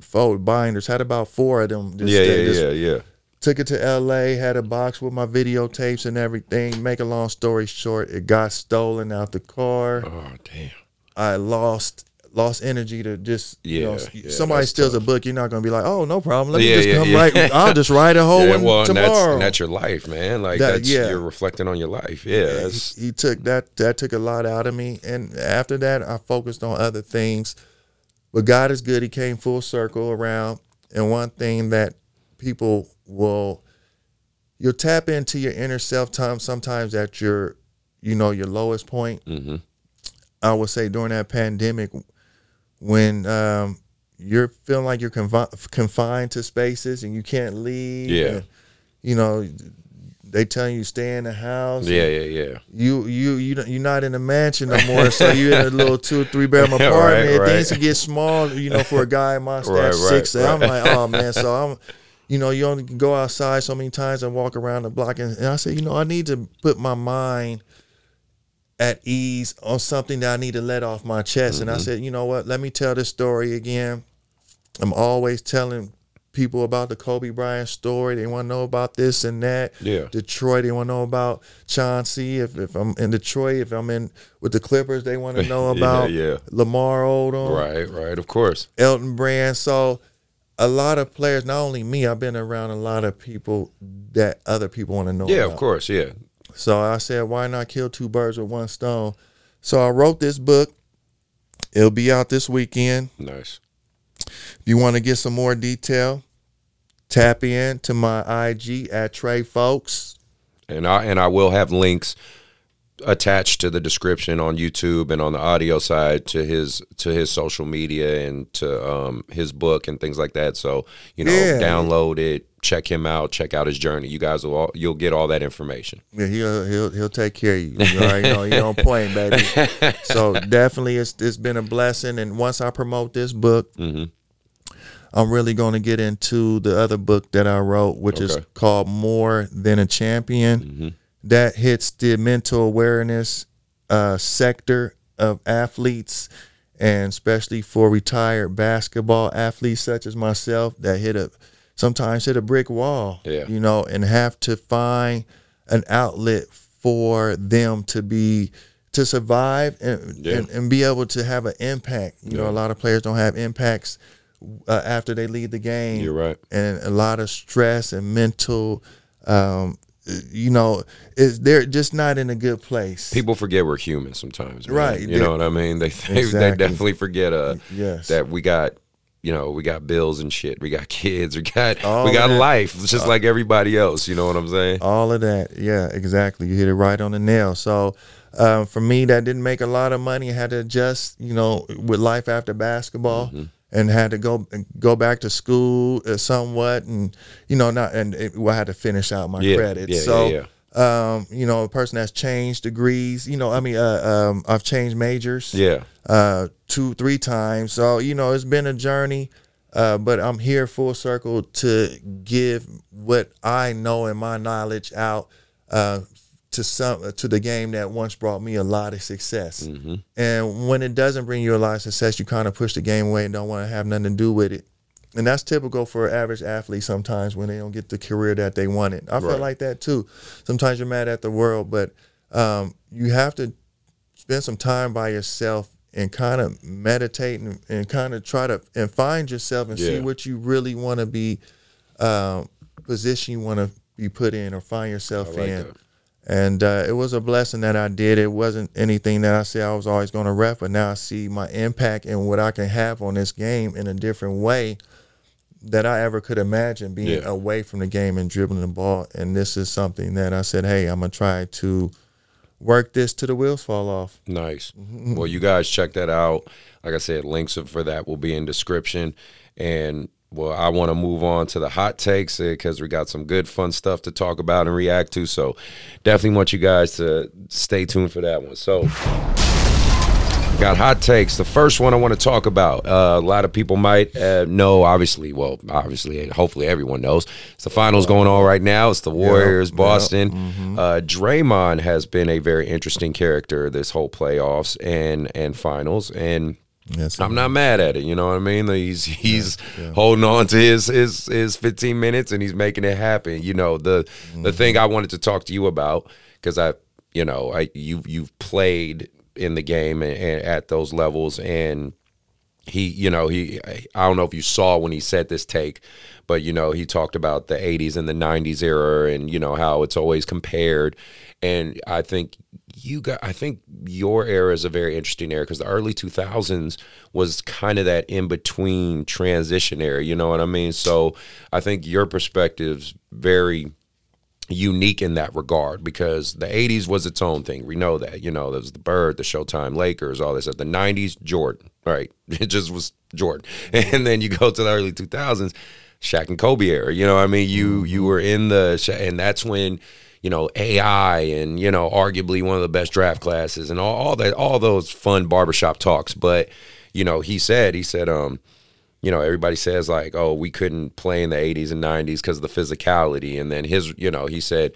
four binders. Had about four of them. Just, Yeah, yeah, yeah, yeah. Took it to L.A. Had a box with my videotapes and everything. Make a long story short, it got stolen out the car. Oh, damn. I lost lost energy to just you know Yeah, somebody steals tough. a book, you're not gonna be like, oh no problem. Let me Yeah, just yeah, come yeah. right. I'll just write a whole yeah, one well, and that's, tomorrow. and that's your life, man. Like That- that's yeah. you're reflecting on your life. Yeah, he, he took that that took a lot out of me, and after that, I focused on other things. But God is good; He came full circle around. And one thing that people will you'll tap into your inner self time sometimes at your you know your lowest point. hmm I would say during that pandemic when um, you're feeling like you're confi- confined to spaces and you can't leave. Yeah. and, you know, they telling you stay in the house. yeah, yeah, yeah. You you you you're not in a mansion no more, so you're in a little two or three bedroom apartment. right. Things can get small, you know, for a guy my stat Right, right, six. I'm like, oh man, so I'm, you know, you only can go outside so many times and walk around the block, and, and I said, you know, I need to put my mind at ease on something that I need to let off my chest. And I Mm-hmm. said, you know what? Let me tell this story again. I'm always telling people about the Kobe Bryant story. They want to know about this and that. Yeah. Detroit, they want to know about Chauncey. If, if I'm in Detroit, if I'm in with the Clippers, they want to know Yeah, about yeah. Lamar Odom, Right, right. Of course. Elton Brand. So a lot of players, not only me, I've been around a lot of people that other people want to know Yeah, about. of course. Yeah. So I said, why not kill two birds with one stone? So I wrote this book. It'll be out this weekend. Nice. If you want to get some more detail, tap in to my IG at Trey Fowlkes. and I and I will have links attached to the description on YouTube and on the audio side to his to his social media and to um, his book and things like that. So you know, Yeah. download it, check him out, check out his journey. You guys will all, you'll get all that information. Yeah, he'll he'll he'll take care of you. You already know you're on point, baby. So definitely, it's it's been a blessing. And once I promote this book, Mhm. I'm really going to get into the other book that I wrote, which is called More Than a Champion. Mhm. That hits the mental awareness uh, sector of athletes, and especially for retired basketball athletes such as myself that hit a sometimes hit a brick wall. Yeah. you know, and have to find an outlet for them to be to survive and, Yeah. and, and be able to have an impact. You know, a lot of players don't have impacts uh, after they leave the game You're right. and a lot of stress and mental um you know is they're just not in a good place People forget we're human sometimes, man. Right. You know what I mean? They they, they definitely forget uh, yes that we got. You know, we got bills and shit. We got kids. We got All we got that. life, just like everybody else. You know what I'm saying? all of that yeah exactly you hit it right on the nail so um, for me that didn't make a lot of money I had to adjust you know with life after basketball Mm-hmm. and had to go go back to school uh, somewhat and you know not and it, well, I had to finish out my Yeah, credits yeah, so yeah, um you know a person that's changed degrees you know I mean uh, um I've changed majors Yeah. Uh, two, three times. So you know, it's been a journey, uh, but I'm here full circle to give what I know and my knowledge out uh, to some to the game that once brought me a lot of success. hmm And when it doesn't bring you a lot of success, you kind of push the game away and don't want to have nothing to do with it. And that's typical for average athlete sometimes when they don't get the career that they wanted. I feel Right. like that too. Sometimes you're mad at the world, but um, you have to spend some time by yourself and kind of meditate and, and kind of try to and find yourself and see what you really want to be um, position you want to be put in or find yourself like in that. and uh, it was a blessing that I did. It wasn't anything that I said I was always going to rep, but now I see my impact and what I can have on this game in a different way that I ever could imagine being Yeah. away from the game and dribbling the ball. And this is something that I said, hey, I'm gonna try to work this to the wheels fall off. Nice. Mm-hmm. Well, you guys check that out. Like I said, links for that will be in description. And well, I want to move on to the hot takes because we got some good, fun stuff to talk about and react to. So, definitely want you guys to stay tuned for that one. So, got hot takes. The first one I want to talk about. Uh, a lot of people might uh, know, obviously. Well, obviously, hopefully, everyone knows. It's the finals going on right now. It's the Warriors, yep, Boston. mhm. Uh, Draymond has been a very interesting character this whole playoffs and and finals, and Yes, I'm not mad at it. You know what I mean? He's he's holding on to his his his 15 minutes and he's making it happen. You know the the thing I wanted to talk to you about because I you know I you you've played in the game and, at those levels. And he you know he i don't know if you saw when he said this take but you know he talked about the 80s and the 90s era and you know how it's always compared. And i think you got i think your era is a very interesting era because the early 2000s was kind of that in between transition era you know what i mean? So i think your perspective's very unique in that regard because the 80s was its own thing. We know that. You know, there was the Bird, the Showtime Lakers, all this stuff. The 90s, Jordan, right? It just was Jordan. And then you go to the early 2000s, Shaq and Kobe era. You know what I mean? You you were in the and that's when you know AI and you know arguably one of the best draft classes and all, all that all those fun barbershop talks. But you know, he said he said um you know, everybody says like, oh, we couldn't play in the 80s and 90s because of the physicality. And then his, you know, he said,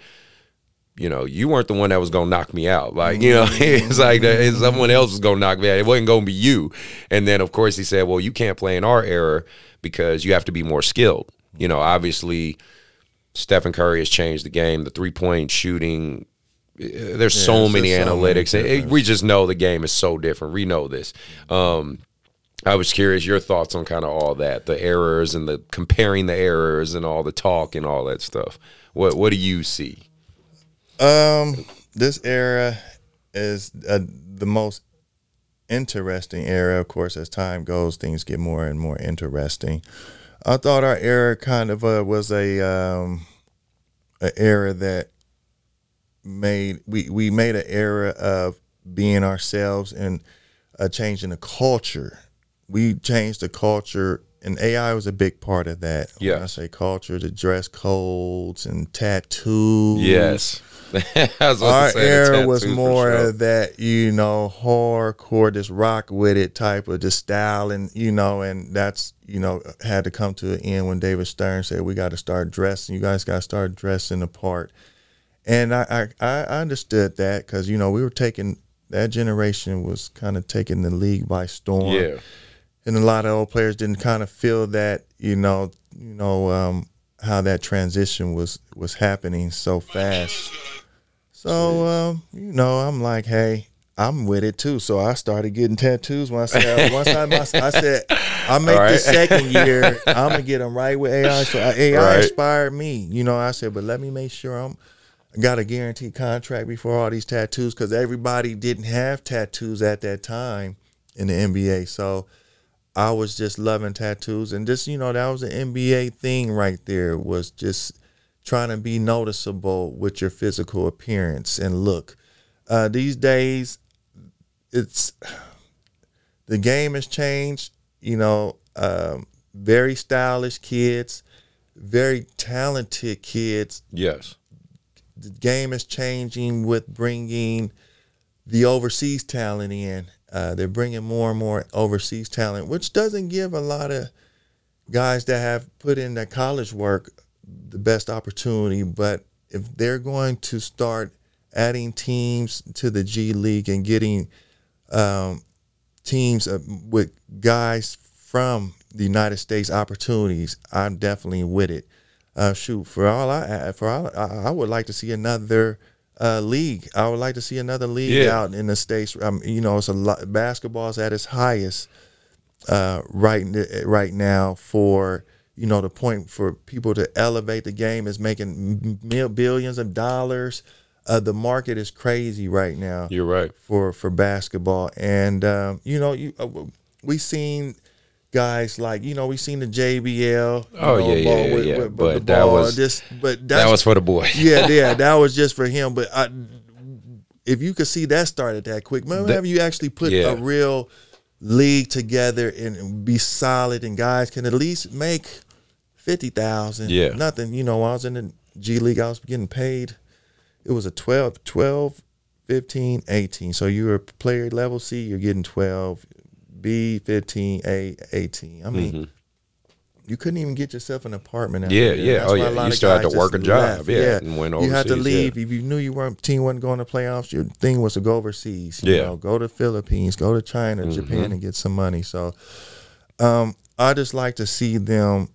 you know, you weren't the one that was going to knock me out. Like, you know, it's like that, someone else was going to knock me out. It wasn't going to be you. And then, of course, he said, well, you can't play in our era because you have to be more skilled. You know, obviously, Stephen Curry has changed the game. The three point shooting, there's so many just so many analytics. It- we just know the game is so different. We know this. Um, I was curious your thoughts on kind of all that, the errors and the comparing the errors and all the talk and all that stuff. What what do you see? Um, this era is uh, the most interesting era. Of course, as time goes, things get more and more interesting. I thought our era kind of uh, was a um, an era that made we we made an era of being ourselves and uh, changing the culture. We changed the culture, and AI was a big part of that. When Yeah. I say culture, the dress codes and tattoos. Yes. Was Our say era was more sure. of that, you know, hardcore, just rock with it type of just style, and you know, and that's you know had to come to an end when David Stern said we got to start dressing. You guys got to start dressing the part, and I I, I understood that because you know we were taking that generation was kind of taking the league by storm Yeah. And a lot of old players didn't kind of feel that you know you know um, how that transition was was happening so fast. So um, you know, I'm like, hey, I'm with it too. So I started getting tattoos. When I said once I, I said I make right. the second year, I'm gonna get them right with AI. So AI Right. inspired me. You know, I said, but let me make sure I'm I got a guaranteed contract before all these tattoos because everybody didn't have tattoos at that time in the NBA. So I was just loving tattoos, and just you know that was an NBA thing right there. Was just trying to be noticeable with your physical appearance and look. Uh, these days, it's the game has changed. You know, um, very stylish kids, very talented kids Yes. the game is changing with bringing the overseas talent in. Uh, they're bringing more and more overseas talent, which doesn't give a lot of guys that have put in their college work the best opportunity. But if they're going to start adding teams to the G League and getting um, teams uh, with guys from the United States opportunities, I'm definitely with it. Uh, shoot, for all I for all I, I would like to see another uh, league. I would like to see another league Yeah. out in the states. Um, you know, it's a lot. Basketball's at its highest uh, right right now for you know the point for people to elevate the game is making billions of dollars. Uh, the market is crazy right now You're right. for for basketball, and um, you know you uh, we seen guys like you know we seen the JBL. Oh, know, yeah, yeah, yeah, yeah. the But that ball, was- just but That was for the boy. yeah yeah that was just for him. But I, if you could see that started that quick, That- have you actually put Yeah. a real league together and be solid, and guys can at least make fifty thousand. Yeah. nothing. You know, I was in the G League, I was getting paid. It was a 12, 12, 15, 18. So you're a player level C, you're getting twelve, B fifteen, A eighteen. I mean. You couldn't even get yourself an apartment. out Mm-hmm. Yeah, there. yeah. That's Oh, yeah. You still had to work a job, left. yeah, and went overseas, you had to overseas, yeah. leave if you knew you weren't team wasn't going to playoffs. Your thing was to go overseas. You Yeah. Mm-hmm. know, go to Philippines, go to China, Japan, and get some money. So, um, I just like to see them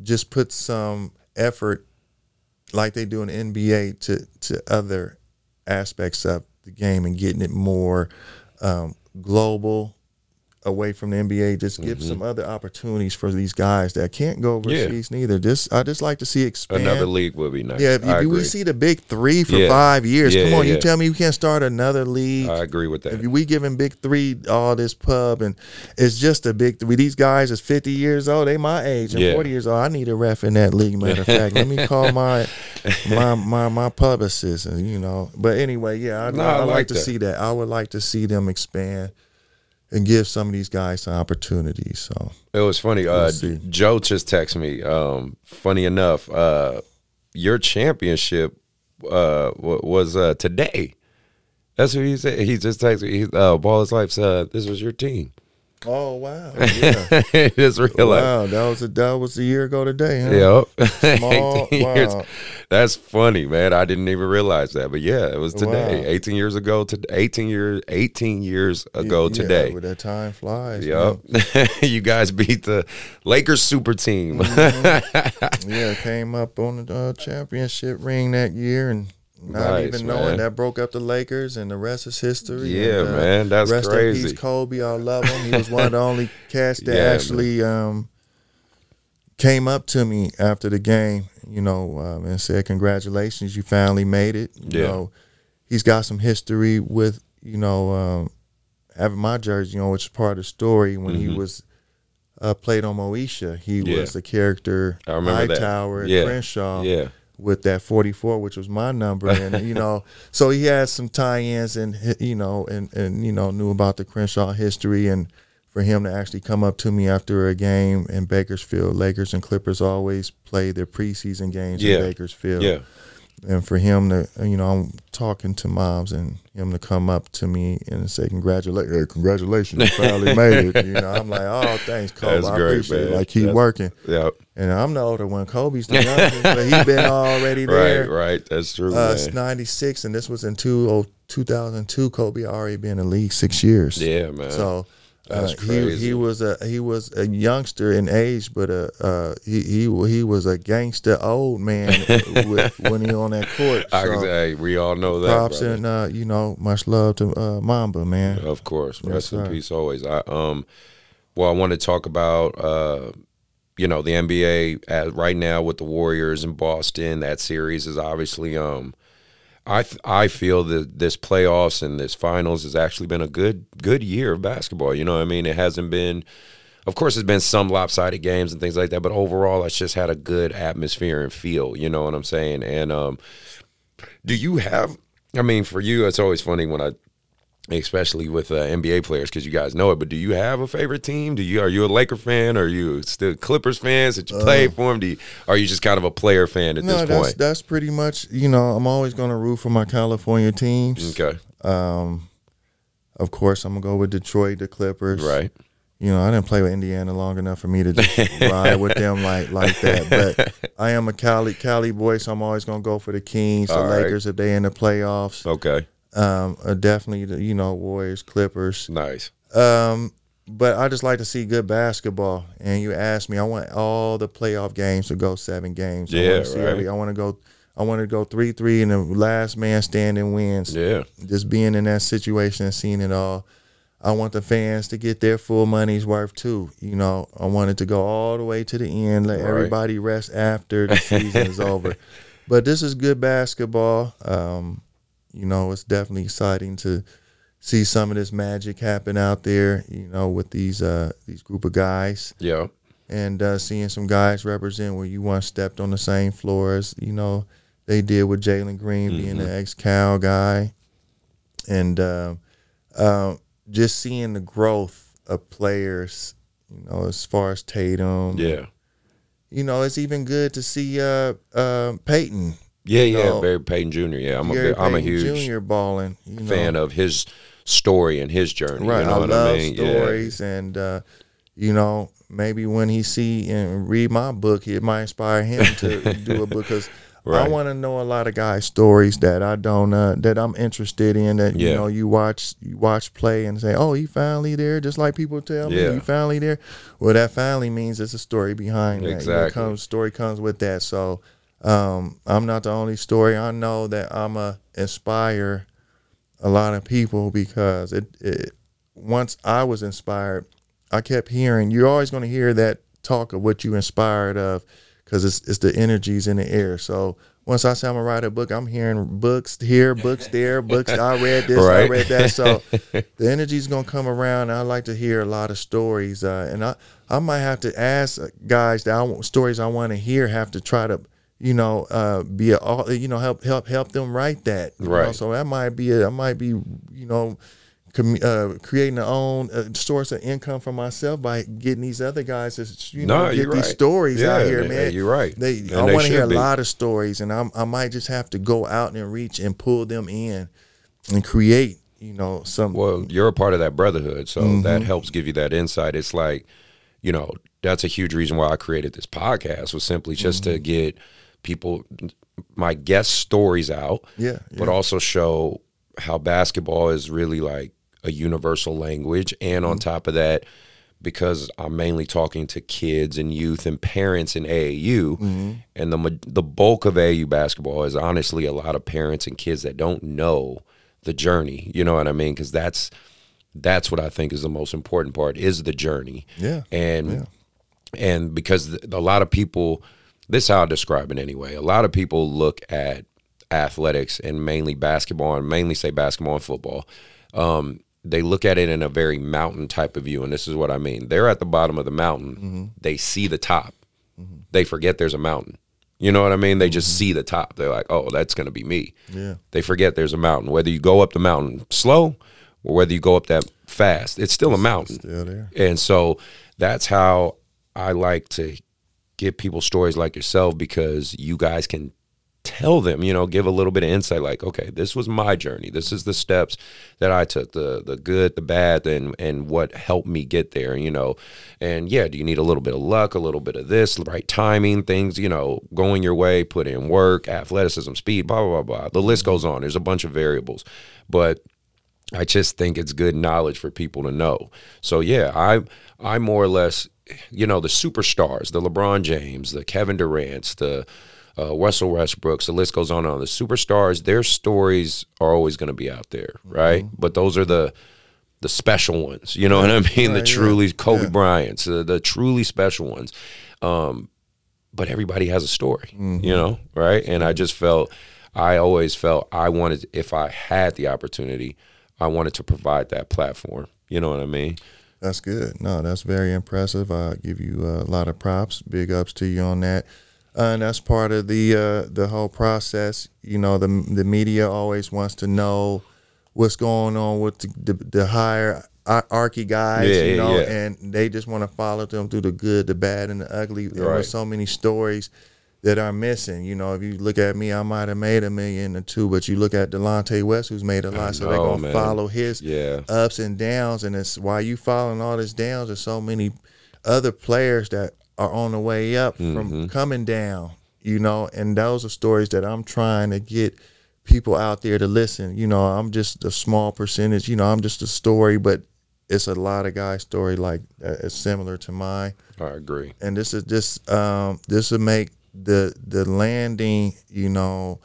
just put some effort, like they do in the NBA, to to other aspects of the game and getting it more um, global. Away from the NBA, just give some other opportunities for these guys that can't go Mm-hmm. Yeah. overseas neither. Just I just like to see expand. Another league would be nice. Yeah, if, if we see the big three for Yeah. five years, Yeah, come on, you tell me you can't start another league. I agree with that. If we giving big three all this pub and it's just a big three. These guys is fifty years old. They my age. Yeah. forty years old. I need a ref in that league. Matter of fact, let me call my my my my publicist. And, you know, but anyway, yeah, I, No, I, I like, like to see that. I would like to see them expand and give some of these guys some opportunities. So It was funny. Uh. Joe just texted me. Um, funny enough, uh, your championship uh, was uh, today. That's what he said. He just texted me. He, uh, Ball is Life said, This was your team. Oh wow, yeah. just realized. wow, that was a that was a year ago today. Huh? Yep. Small- 18 years. wow. That's funny, man. I didn't even realize that. But yeah, it was today. Wow. 18 years ago to 18 years 18 years ago Yeah, today. but that time flies. Yep. you guys beat the Lakers super team. Mm-hmm. Yeah, came up on the uh, championship ring that year, and not Nice, even knowing man. that broke up the Lakers, and the rest is history. Yeah, and, uh, man, that's rest crazy. in peace, Kobe. I love him. He was one of the only cats that Yeah, actually um, came up to me after the game, you know, um, and said, "Congratulations, you finally made it." You Yeah. know, he's got some history with you know um, having my jersey on, which is part of the story when he was. Uh, played on Moesha. He Mm-hmm. Yeah. was the character I remember that. Hightower at Yeah. Crenshaw yeah. With that 44 which was my number and you know so he had some tie-ins and you know and and you know knew about the Crenshaw history and for him to actually come up to me after a game in Bakersfield Lakers and Clippers always play their preseason games Yeah. in Bakersfield Yeah. And for him to you know I'm talking to moms and him to come up to me and say congratulations congratulations you finally made it you know I'm like oh thanks Kobe That's I great, appreciate it like keep That's- working yep and I'm the older one Kobe's the youngest but he been already there Right, right. That's true, uh, it's 96, and this was in two, oh, 2002. Kobe already been in the league six years. Yeah, man. So uh, he he was a he was a youngster in age, but uh, uh he he he was a gangster old man with, when he on that court. I So, say, hey, we all know that. props brother. and uh, you know much love to uh, Mamba man. Of course, Yes, rest in peace always. I um, well, I want to talk about uh, you know, the NBA at, right now with the Warriors in Boston. That series is obviously um, I I feel that this playoffs and this finals has actually been a good good year of basketball. You know, what I mean, it hasn't been. Of course, there's been some lopsided games and things like that, but overall, it's just had a good atmosphere and feel. You know what I'm saying? And um, do you have? I mean, for you, it's always funny when I especially with uh, NBA players because you guys know it. But do you have a favorite team? Do you are you a Laker fan? Are you still Clippers fans that you played for them? Do you, are you just kind of a player fan at Uh, No, this point? that's pretty much you know I'm always gonna root for my California teams. okay, Um, of course I'm gonna go with Detroit, the Clippers. right. you know, I didn't play with Indiana long enough for me to just ride with them like like that. But I am a Cali Cali boy, so I'm always gonna go for the Kings, the All right. Lakers if they in the playoffs. Okay, Um, uh, definitely the you know Warriors, Clippers. nice. Um, but I just like to see good basketball. And you asked me, I want all the playoff games to go seven games. I Yeah, wanna see right. every- I want to go. I want to go three three, and the last man standing wins Yeah, just being in that situation and seeing it all. I want the fans to get their full money's worth too. You know, I wanted to go all the way to the end, let Right. everybody rest after the season is over. But this is good basketball. Um, you know, it's definitely exciting to see some of this magic happen out there. You know, with these uh, these group of guys yeah, and uh, seeing some guys represent where you once stepped on the same floor as you know they did with Jalen Green being Mm-hmm. an ex Cal guy, and uh, uh, just seeing the growth of players, you know, as far as Tatum, yeah, you know, it's even good to see uh, uh, Payton, Yeah, yeah, know, Gary Payton Jr. Yeah, I'm a Gary big, I'm a huge Jr. balling. You know. fan of his story and his journey. Right, You know I what love I mean? Yeah. stories, and uh, you know, maybe when he see and read my book, it might inspire him to do a book because I want to know a lot of guys' stories that I don't uh, that I'm interested in. That you know, you watch you watch play and say, "Oh, he finally there," just like people tell me, Yeah. "He finally there." Well, that finally means there's a story behind that. You know, Exactly. comes story comes with that. So. Um, I'm not the only story. I know that I'm a inspire a lot of people because it, it once I was inspired, I kept hearing you're always going to hear that talk of what you inspired of because it's it's the energies in the air. So once I say I'm gonna write a book, I'm hearing books here, books there, books. I read this, I read that. So the energy's gonna come around. I like to hear a lot of stories, uh, and I I might have to ask guys that I want stories I want to hear. Have to try to you know uh, be a you know help help help them write that. you know? Right. So that might be a, I might be you know com- uh, creating a own uh, source of income for myself by getting these other guys to you know No, get these right. stories out Yeah, here, man, man. you're right. They, And I want to hear a be. lot of stories, and I'm, I might just have to go out and reach and pull them in and create. You know, some Well, you're a part of that brotherhood, so Mm-hmm. that helps give you that insight. It's like, you know, that's a huge reason why I created this podcast was simply just Mm-hmm. to get people, my guest stories out, Yeah, but also show how basketball is really like a universal language, and Mm-hmm. on top of that, because I'm mainly talking to kids and youth and parents in AAU, Mm-hmm. and the the bulk of AAU basketball is honestly a lot of parents and kids that don't know the journey. You know what I mean? Because that's that's what I think is the most important part is the journey. Yeah, and yeah. and because a lot of people, this is how I describe it anyway. A lot of people look at athletics and mainly basketball and mainly say basketball and football. Um, they look at it in a very mountain type of view, and this is what I mean. They're at the bottom of the mountain. Mm-hmm. They see the top. They forget there's a mountain. You know what I mean? They just see the top. They're like, "Oh, that's going to be me." Mm-hmm. Yeah. They forget there's a mountain. Whether you go up the mountain slow or whether you go up that fast, it's still a mountain. still there. And so that's how I like to give people stories like yourself because you guys can tell them, you know, give a little bit of insight like, okay, this was my journey. This is the steps that I took, the the good, the bad, and and what helped me get there, you know. And yeah, do you need a little bit of luck, a little bit of this, right timing, things, you know, going your way, put in work, athleticism, speed, blah, blah, blah, blah. The list goes on. There's a bunch of variables. But I just think it's good knowledge for people to know. So yeah, I I more or less, you know, the superstars, the LeBron James, the Kevin Durant's, the uh, Russell Westbrooks, the list goes on and on. The superstars, their stories are always going to be out there, right? But those are the the special ones. You know what I mean? the Right, yeah. truly Kobe Yeah. Bryant's, the, the truly special ones. Um, but everybody has a story, you know, right? And I just felt, I always felt I wanted, if I had the opportunity, I wanted to provide that platform. You know what I mean? That's good. No, that's very impressive. I give you a lot of props. Big ups to you on that. Uh, and that's part of the uh, the whole process. You know, the the media always wants to know what's going on with the, the, the higher archy guys. Yeah, you know, yeah. and they just want to follow them through the good, the bad, and the ugly. And Right. So many stories that are missing. You know, if you look at me, I might have made a million or two, but you look at Delonte West, who's made a lot, so they're gonna man. follow his Yeah. ups and downs, and it's why you following all this downs. There's so many other players that are on the way up Mm-hmm. from coming down, you know, and those are stories that I'm trying to get people out there to listen. You know, I'm just a small percentage. You know, I'm just a story, but it's a lot of guys' story like uh, it's similar to mine I agree. and this is just um, this will make the the landing, you know,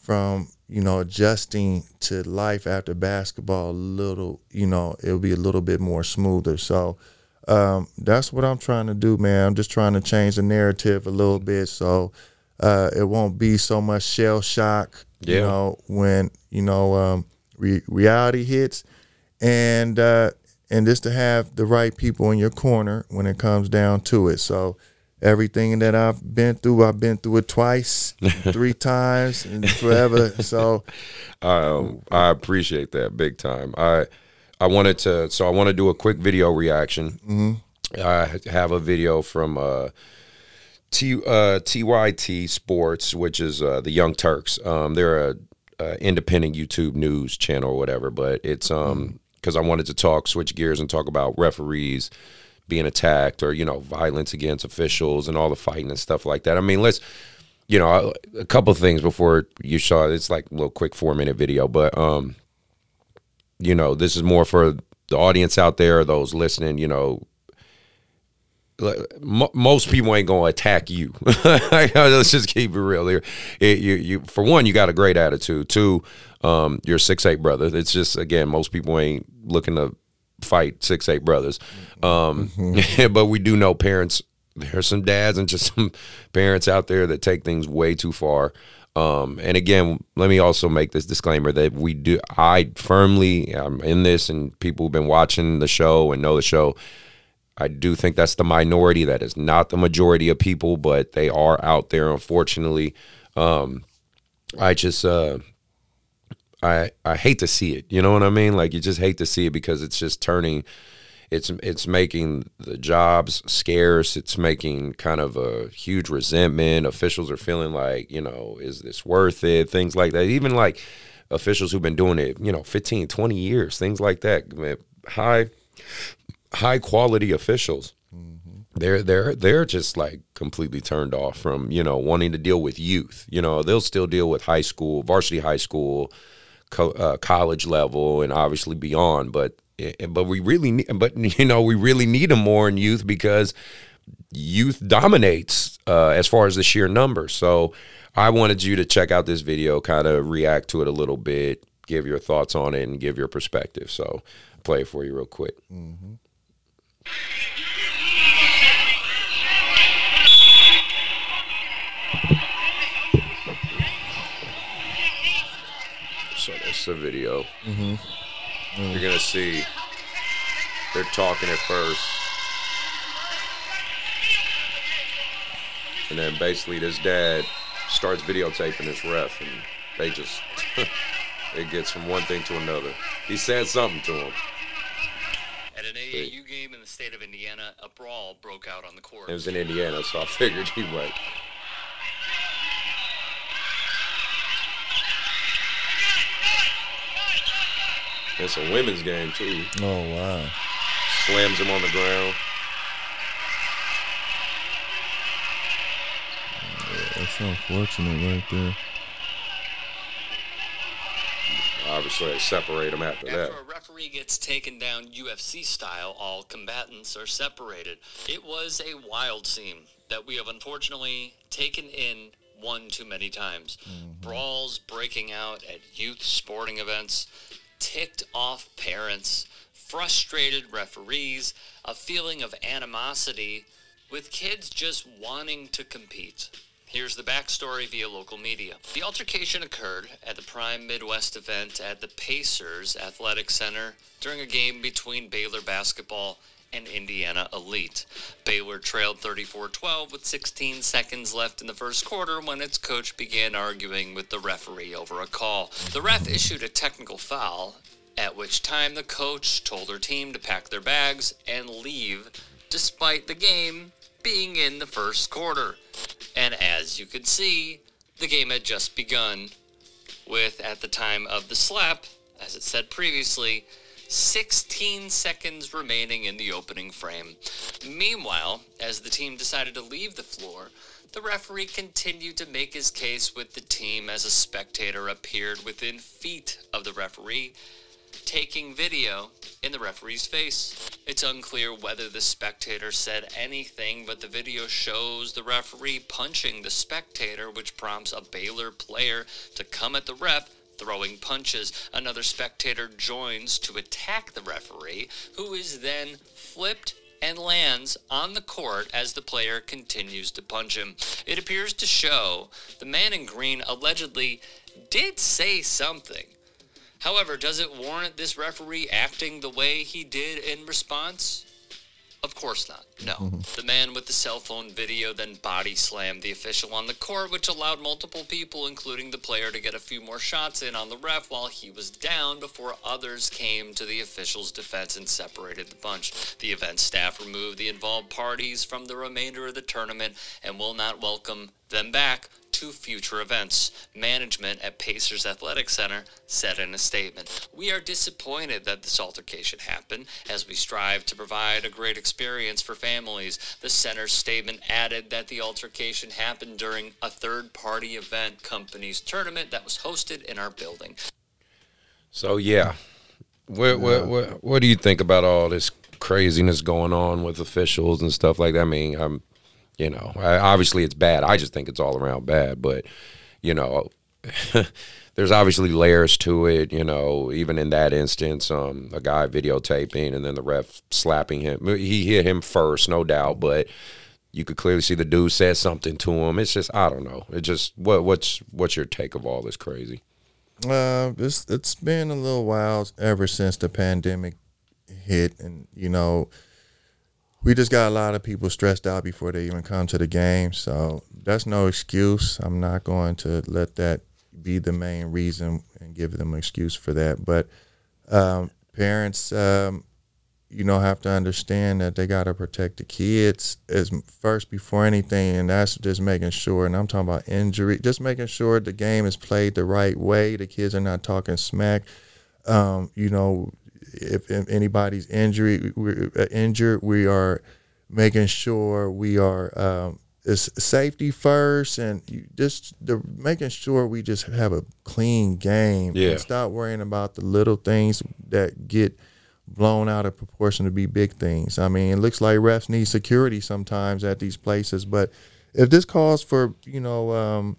from you know adjusting to life after basketball a little, you know, it'll be a little bit more smoother. So um, that's what I'm trying to do, man. I'm just trying to change the narrative a little bit so uh, it won't be so much shell shock, you know, when you know um, re- reality hits, and uh, and just to have the right people in your corner when it comes down to it. So everything that I've been through, I've been through it twice, three times, and forever. So Um, I appreciate that big time. I I wanted to, so I want to do a quick video reaction. I have a video from uh, T uh, TYT Sports, which is uh, the Young Turks. Um, they're a, a independent YouTube news channel or whatever, but it's um because I wanted to talk, switch gears, and talk about referees being attacked or you know violence against officials and all the fighting and stuff like that. I mean, let's you know a couple things before you saw it's like a little quick four minute video, but um you know this is more for the audience out there, those listening. You know, most people ain't gonna attack you. Let's just keep it real here. It, you, you, for one, you got a great attitude. Two, um, you're six eight brother. It's just again, most people ain't looking to fight six eight brothers. Um, but we do know parents. There's some dads and just some parents out there that take things way too far. Um, and again, let me also make this disclaimer that we do. I firmly am in this, and people who've been watching the show and know the show. I do think that's the minority. That is not the majority of people, but they are out there. Unfortunately, um, I just uh, I I hate to see it. You know what I mean? Like you just hate to see it because it's just turning. It's it's making the jobs scarce. It's making kind of a huge resentment. Officials are feeling like you know, is this worth it? Things like that. Even like officials who've been doing it, you know, 15, 20 years, things like that. Man, High high quality officials. Mm-hmm. They're they're they're just like completely turned off from you know wanting to deal with youth. You know they'll still deal with high school, varsity high school, co- uh, college level, and obviously beyond. But eh, but we really need, but you know we really need them more in youth because youth dominates uh, as far as the sheer number. So I wanted you to check out this video, kind of react to it a little bit, give your thoughts on it, and give your perspective. So play it for you real quick. So that's the video. Mm-hmm. You're gonna see they're talking at first, and then basically this dad starts videotaping this ref, and they just it gets from one thing to another. He said something to him. At an AAU game in the state of Indiana, a brawl broke out on the court. It was in Indiana, so I figured he might. It's a women's game too. Oh wow. Slams him on the ground. That's unfortunate right there. Obviously, they separate them after that. After a referee gets taken down UFC style, all combatants are separated. It was a wild scene that we have unfortunately taken in one too many times. Mm-hmm. Brawls breaking out at youth sporting events, ticked off parents, frustrated referees, a feeling of animosity with kids just wanting to compete. Here's the backstory via local media. The altercation occurred at the Prime Midwest event at the Pacers Athletic Center during a game between Baylor basketball and Indiana Elite. Baylor trailed 34 12 with 16 seconds left in the first quarter when its coach began arguing with the referee over a call. The ref issued a technical foul, at which time the coach told her team to pack their bags and leave, despite the game being in the first quarter. And as you can see, the game had just begun, with at the time of the slap, as it said previously, 16 seconds remaining in the opening frame. Meanwhile, as the team decided to leave the floor, the referee continued to make his case with the team as a spectator appeared within feet of the referee, taking video in the referee's face. It's unclear whether the spectator said anything, but the video shows the referee punching the spectator, which prompts a Baylor player to come at the ref, throwing punches. Another spectator joins to attack the referee, who is then flipped and lands on the court as the player continues to punch him. It appears to show the man in green allegedly did say something. However, does it warrant this referee acting the way he did in response? Of course not. No. Mm-hmm. The man with the cell phone video then body slammed the official on the court, which allowed multiple people, including the player, to get a few more shots in on the ref while he was down before others came to the official's defense and separated the bunch. The event staff removed the involved parties from the remainder of the tournament and will not welcome them back to future events. Management at Pacers Athletic Center said in a statement We are disappointed that this altercation happened as we strive to provide a great experience for families. The center's statement added that the altercation happened during a third party event company's tournament that was hosted in our building. So yeah, what what what what do you think about all this craziness going on with officials and stuff like that? I mean, I'm, you know, obviously it's bad. I just think it's all around bad, but you know. There's obviously layers to it, you know. Even in that instance, um, a guy videotaping and then the ref slapping him. He hit him first, no doubt, but you could clearly see the dude said something to him. It's just I don't know. It just what what's what's your take of all this crazy? Uh, it's it's been a little while ever since the pandemic hit, and you know, we just got a lot of people stressed out before they even come to the game. So that's no excuse. I'm not going to let that be the main reason and give them an excuse for that. But um, parents, um, you know, have to understand that they got to protect the kids as first before anything, and that's just making sure. And I'm talking about injury, just making sure the game is played the right way. The kids are not talking smack. Um, you know, if, if anybody's injury we're uh, injured, we are making sure we are um, it's safety first, and you just the making sure we just have a clean game. Yeah. And stop worrying about the little things that get blown out of proportion to be big things. I mean, it looks like refs need security sometimes at these places, but if this calls for you know, um,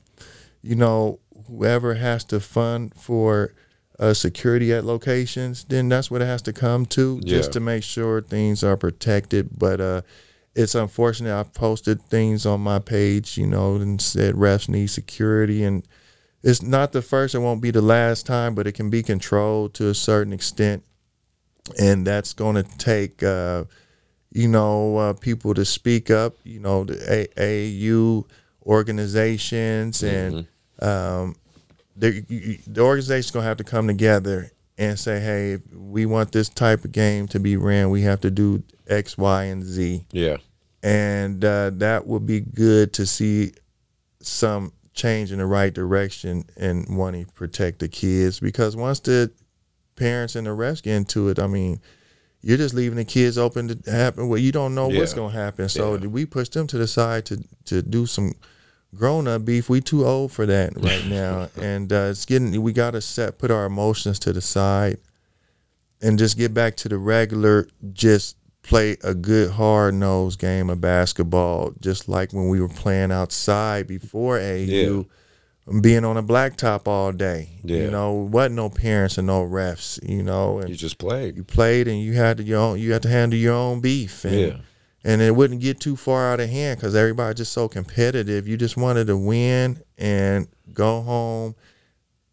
you know, whoever has to fund for uh, security at locations, then that's what it has to come to, just Yeah. to make sure things are protected. But uh, it's unfortunate. I've posted things on my page, you know, and said refs need security, and it's not the first. It won't be the last time, but it can be controlled to a certain extent, and that's going to take, uh, you know, uh, people to speak up. You know, the AAU organizations and um, the, the organization's gonna have to come together and say, hey, we want this type of game to be ran. We have to do X, Y, and Z, Yeah, and uh, that would be good to see some change in the right direction and wanting to protect the kids because once the parents and the refs get into it, I mean. You're just leaving the kids open to happen. Well, you don't know what's going to happen. So Yeah. we push them to the side to to do some grown up beef. We too old for that right now, and uh, it's getting. We got to set put our emotions to the side, and just get back to the regular. Just play a good hard nosed game of basketball, just like when we were playing outside before AAU. Being on a blacktop all day, Yeah. you know, wasn't no parents and no refs, you know, and you just played. you played and you had to your own, you had to handle your own beef, and Yeah. And it wouldn't get too far out of hand because everybody's just so competitive. You just wanted to win and go home,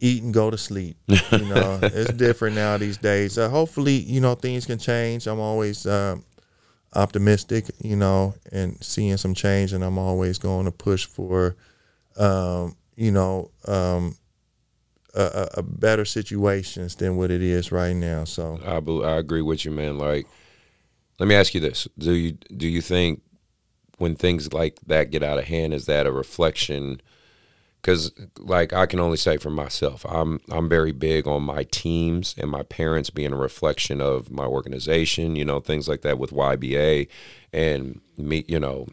eat and go to sleep. You know, it's different now these days. Uh, hopefully, you know things can change. I'm always um, optimistic, you know, and seeing some change, and I'm always going to push for, um, you know. Um, a, a better situations than what it is right now. So I bel- I agree with you, man. Like, let me ask you this: Do you do you think when things like that get out of hand, is that a reflection? Because, like, I can only say for myself, I'm I'm very big on my teams and my parents being a reflection of my organization. You know, things like that with YBA, and me. You know,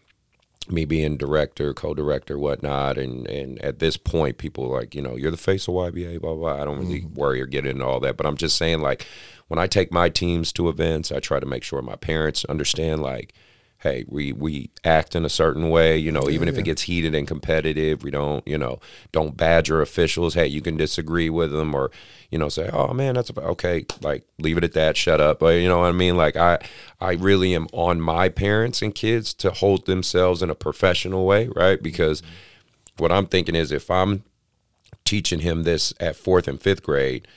me being director, co-director, whatnot, and and at this point, people are like, you know, you're the face of YBA, blah blah. I don't really mm-hmm. worry or get into all that, but I'm just saying, like, when I take my teams to events, I try to make sure my parents understand, like, hey, we we act in a certain way, you know, even if it gets heated and competitive, we don't, you know, don't badger officials. Hey, you can disagree with them or, you know, say, oh man, that's a, okay, like leave it at that, shut up. But you know what I mean? Like I I really am on my parents and kids to hold themselves in a professional way, right? Mm-hmm. Because what I'm thinking is if I'm teaching him this at fourth and fifth grade,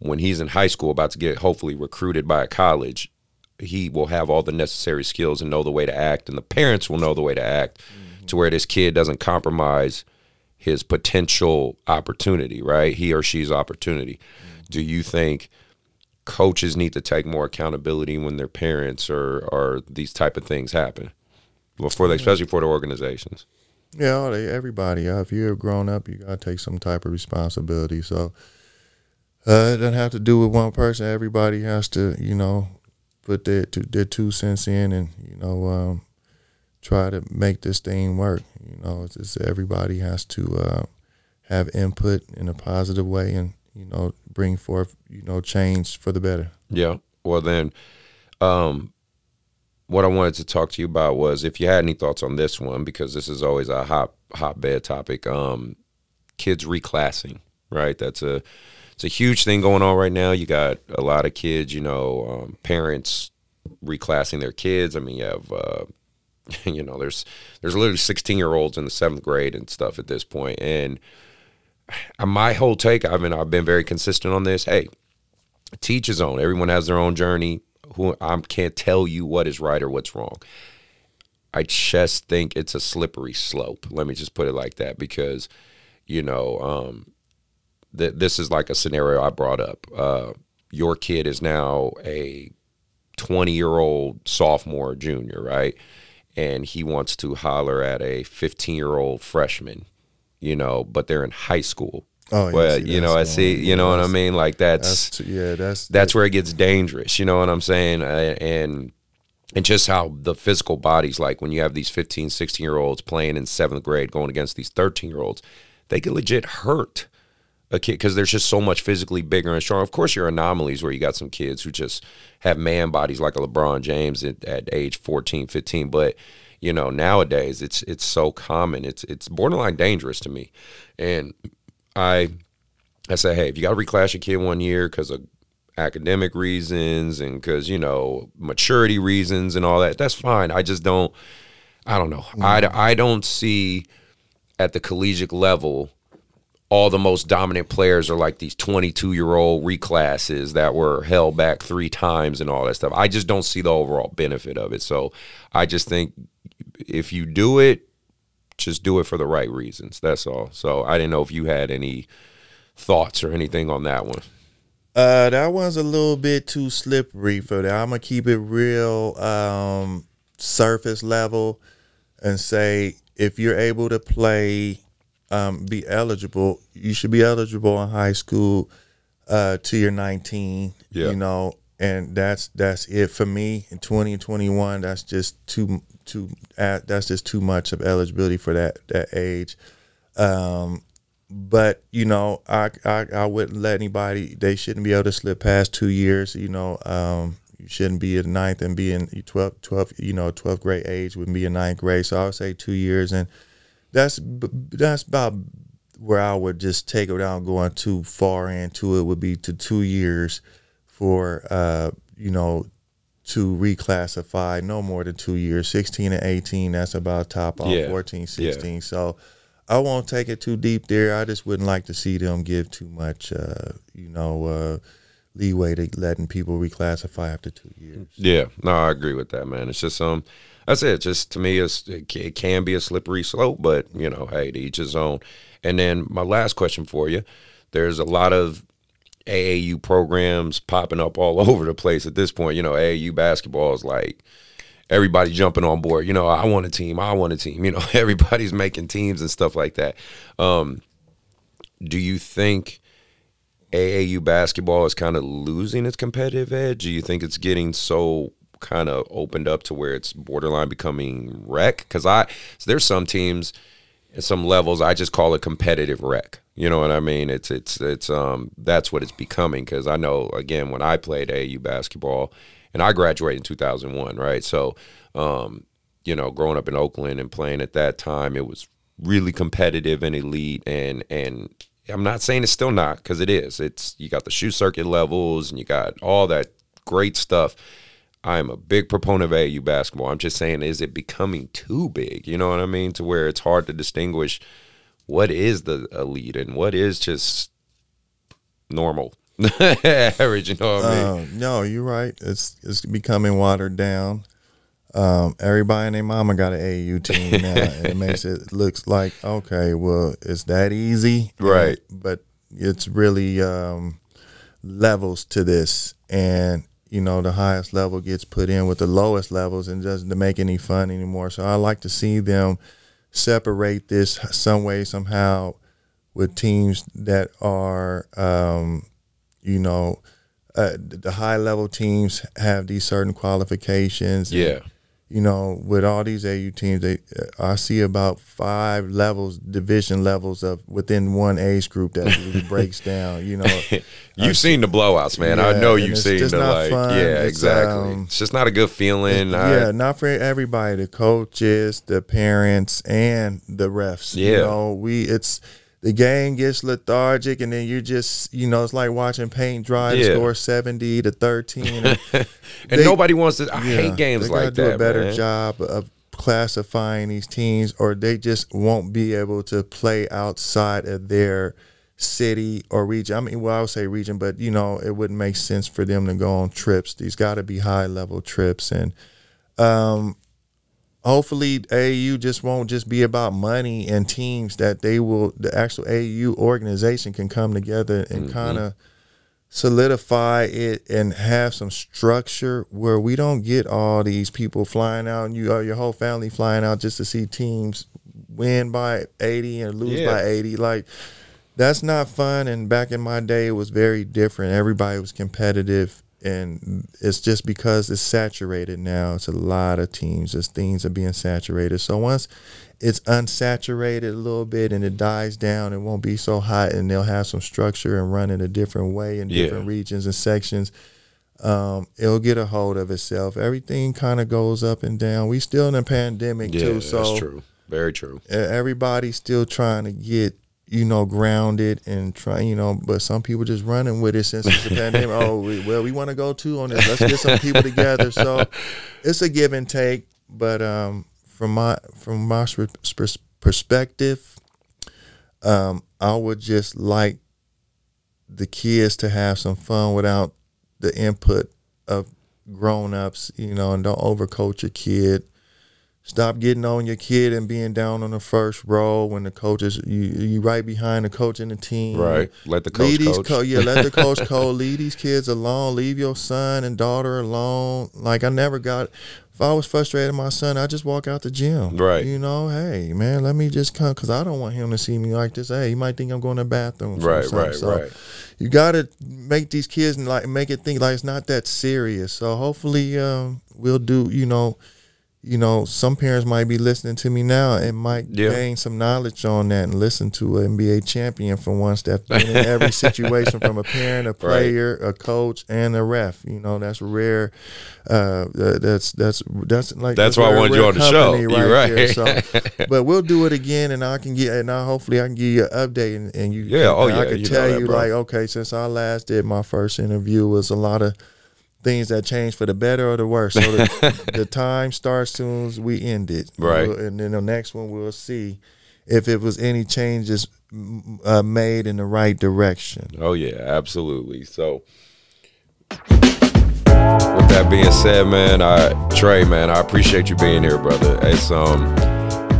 when he's in high school about to get hopefully recruited by a college, he will have all the necessary skills and know the way to act, and the parents will know the way to act, to where this kid doesn't compromise his potential opportunity, right? He or she's opportunity. Do you think coaches need to take more accountability when their parents or or these type of things happen? Well, for the, especially for the organizations. Yeah, they, everybody. Uh, if you're a grown up, you gotta take some type of responsibility. So uh, it doesn't have to do with one person. Everybody has to, you know, put their their two cents in, and you know, um, try to make this thing work. You know, it's everybody has to uh, have input in a positive way, and you know, bring forth you know change for the better. Yeah. Well, then, um, what I wanted to talk to you about was if you had any thoughts on this one, because this is always a hot hotbed topic. Um, kids reclassing, right? That's a it's a huge thing going on right now. You got a lot of kids, you know, um, parents reclassing their kids. I mean, you have, uh, you know, there's there's literally 16 year olds in the seventh grade and stuff at this point. And uh, my whole take, I mean, I've been very consistent on this. Hey, teach his own. Everyone has their own journey. Who I can't tell you what is right or what's wrong. I just think it's a slippery slope. Let me just put it like that because, you know, um, th- this is like a scenario I brought up. Uh, your kid is now a 20 year old sophomore, junior, right? And he wants to holler at a 15 year old freshman, you know, but they're in high school. Oh, well, see, you know, I that's the see, you know what I mean? Like that's, That's yeah, that's that's where it gets dangerous. You know what I'm saying? Uh, and and just how the physical bodies, like when you have these 15, 16 year olds playing in seventh grade going against these 13 year olds, they can legit hurt a kid because there's just so much physically bigger and strong. Of course, you're anomalies where you got some kids who just have man bodies like a LeBron James at, at age 14, 15, but you know nowadays it's it's so common. It's it's borderline dangerous to me, and I I say, hey, if you got to reclass your kid one year because of academic reasons and because you know maturity reasons and all that, that's fine. I just don't. I don't know. I mm-hmm. I don't see at the collegiate level all the most dominant players are like these 22 year old reclasses that were held back three times and all that stuff. I just don't see the overall benefit of it. So I just think if you do it, just do it for the right reasons. That's all. So I didn't know if you had any thoughts or anything on that one. Uh, that one's a little bit too slippery for that. I'm gonna keep it real um, surface level and say if you're able to play, um, be eligible, you should be eligible in high school uh, to your 19. Yeah. You know, and that's that's it for me in 2021. That's just too too. Uh, that's just too much of eligibility for that that age. Um, but you know, I, I I wouldn't let anybody. They shouldn't be able to slip past two years. You know, um, you shouldn't be in ninth and be in 12, 12 You know, twelfth grade age would be in ninth grade. So I would say two years, and that's that's about where I would just take it without going too far into it. Would be to two years for uh, you know to reclassify no more than two years 16 and 18 that's about top off Yeah. 14 Yeah. 16 so I won't take it too deep there. I just wouldn't like to see them give too much, uh, you know, uh, leeway to letting people reclassify after two years. Yeah, no, I agree with that, man. It's just um, that's it. Just to me, it's, it, can be a slippery slope, but you know, hey, to each his own. And then my last question for you: There's a lot of AAU programs popping up all over the place at this point. You know, AAU basketball is like everybody jumping on board. You know, I want a team. I want a team. You know, everybody's making teams and stuff like that. Um, do you think AAU basketball is kind of losing its competitive edge? Do you think it's getting so kind of opened up to where it's borderline becoming rec. Because I so there's some teams at some levels I just call it competitive rec. You know what I mean? It's it's it's um that's what it's becoming because I know again when I played AAU basketball and I graduated in 2001, right? So um you know growing up in Oakland and playing at that time it was really competitive and elite and and I'm not saying it's still not because it is. It's you got the shoe circuit levels and you got all that great stuff. I'm a big proponent of AAU basketball. I'm just saying, is it becoming too big? You know what I mean? To where it's hard to distinguish what is the elite and what is just normal. average. You know what I mean? Um, no, you're right. It's it's becoming watered down. Um, everybody and their mama got an AAU team now, and it makes it looks like okay, well, it's that easy, Right. But it's really um, levels to this, and you know the highest level gets put in with the lowest levels, and doesn't make any fun anymore. So I like to see them separate this some way somehow with teams that are um, you know uh, the high level teams have these certain qualifications and, Yeah. You know with all these AAU teams they I see about five levels division levels of within one age group that really breaks down you know You've seen the blowouts, man. I know you've seen the like, fun. yeah, It's, exactly. um, it's just not a good feeling. I- yeah, not for everybody. The coaches, the parents, and the refs. Yeah. You know, we it's the game gets lethargic, and then you just you know it's like watching paint dry. Yeah. To score seventy to thirteen. And and they- nobody wants to. I yeah, hate games like do that. a better man. job of classifying these teams, or they just won't be able to play outside of their city or region. I mean, well, I would say region, but you know, it wouldn't make sense for them to go on trips. These got to be high level trips, and um, hopefully, AAU just won't just be about money and teams. That they will, the actual AAU organization can come together Mm-hmm. and kind of solidify it and have some structure where we don't get all these people flying out and you or your whole family flying out just to see teams win by 80 and lose Yeah. by 80 like that's not fun and back in my day it was very different everybody was competitive and it's just because it's saturated now it's a lot of teams as things are being saturated so once it's unsaturated a little bit and it dies down it won't be so hot and they'll have some structure and run in a different way in Yeah. different regions and sections um, it'll get a hold of itself everything kind of goes up and down we still in a pandemic Yeah, too so that's true. Very true. everybody's still trying to get you know grounded and try you know but some people just running with it since it's a pandemic. Oh we, well we want to go too on this let's get some people together. So it's a give and take but um from my from my pers- pers- perspective um i would just like the kids to have some fun without the input of grown-ups you know and don't overcoach your kid Stop getting on your kid and being down on the first row when the coaches you you right behind the coach and the team. Right. Let the coach Leave these coach. co- yeah, let the coach coach. Leave these kids alone. Leave your son and daughter alone. Like I never got. If I was frustrated with my son, I just walk out the gym. Right. You know, hey man, let me just come because I don't want him to see me like this. Hey, he might think I'm going to the bathroom. Right, right, So right. You got to make these kids and like make it think like it's not that serious. So hopefully, um, we'll do. You know you know, some parents might be listening to me now and might Yeah. gain some knowledge on that and listen to an NBA champion for once that's been in every situation from a parent, a player, a coach, and a ref. You know, that's rare. Uh, that's that's that's like That's why I wanted you on the show. company You're there. right. So, but we'll do it again, and I can get and I hopefully I can give you an update, and, and you Yeah, oh, yeah, I can you tell that, you bro. like okay, since I last did my first interview, was a lot of things that change for the better or the worse. So the, the time starts soon as we end it, Right. We'll- and then the next one we'll see if it was any changes uh, made in the right direction. Oh yeah, absolutely. So with that being said, man, I Trey, man, I appreciate you being here, brother. It's um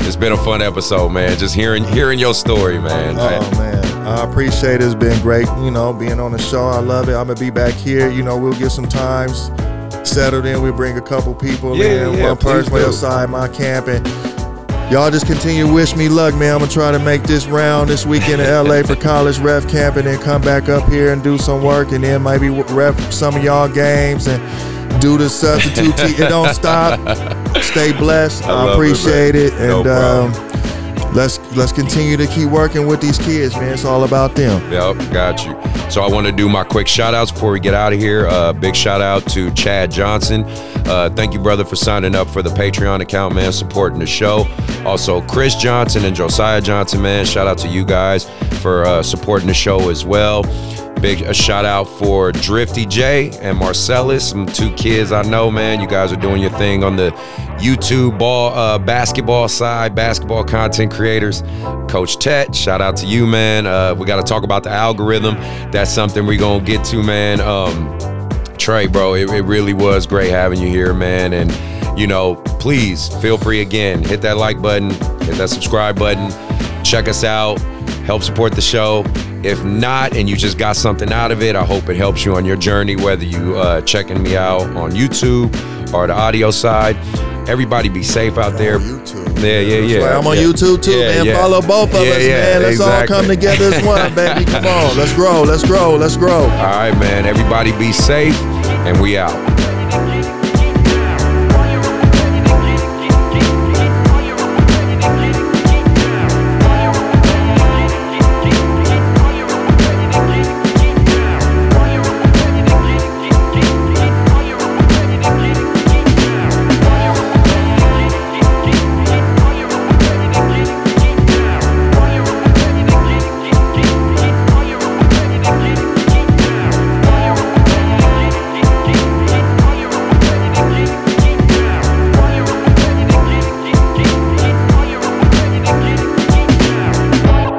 it's been a fun episode, man. Just hearing hearing your story, man. Oh man, I appreciate it. It's been great, you know, being on the show. I love it. I'm gonna be back here. You know, we'll get some times settled in. We'll bring a couple people Yeah, in, yeah, one person do. outside my camp, and y'all just continue to wish me luck, man. I'm gonna try to make this round this weekend in LA for college ref camp, and then come back up here and do some work, and then maybe ref some of y'all games and do the substitute. it don't stop. Stay blessed. I I, love it, appreciate it, No and um, let's let's continue to keep working with these kids, man. It's all about them. Yep, got you. So I want to do my quick shout outs before we get out of here. Uh, big shout out to Chad Johnson. Uh, thank you, brother, for signing up for the Patreon account, man, supporting the show. Also, Chris Johnson and Josiah Johnson, man, shout out to you guys for uh, supporting the show as well. Big a shout out for Drifty J and Marcellus, some two kids I know, man. You guys are doing your thing on the YouTube ball uh, basketball side, basketball content creators. Coach Tet, shout out to you, man. Uh, we got to talk about the algorithm. That's something we're gonna get to, man. Um, Trey, bro, it, it really was great having you here, man. And you know, please feel free again, hit that like button, hit that subscribe button, check us out, help support the show. If not, and you just got something out of it, I hope it helps you on your journey, whether you uh, checking me out on YouTube or the audio side. Everybody be safe out there. YouTube. Yeah, yeah, yeah. Like, I'm on yeah. YouTube too, Yeah, man. yeah. Follow both of us, man. Let's all come together as one, baby. Come on, let's grow, let's grow, let's grow. All right, man. Everybody be safe, and we out.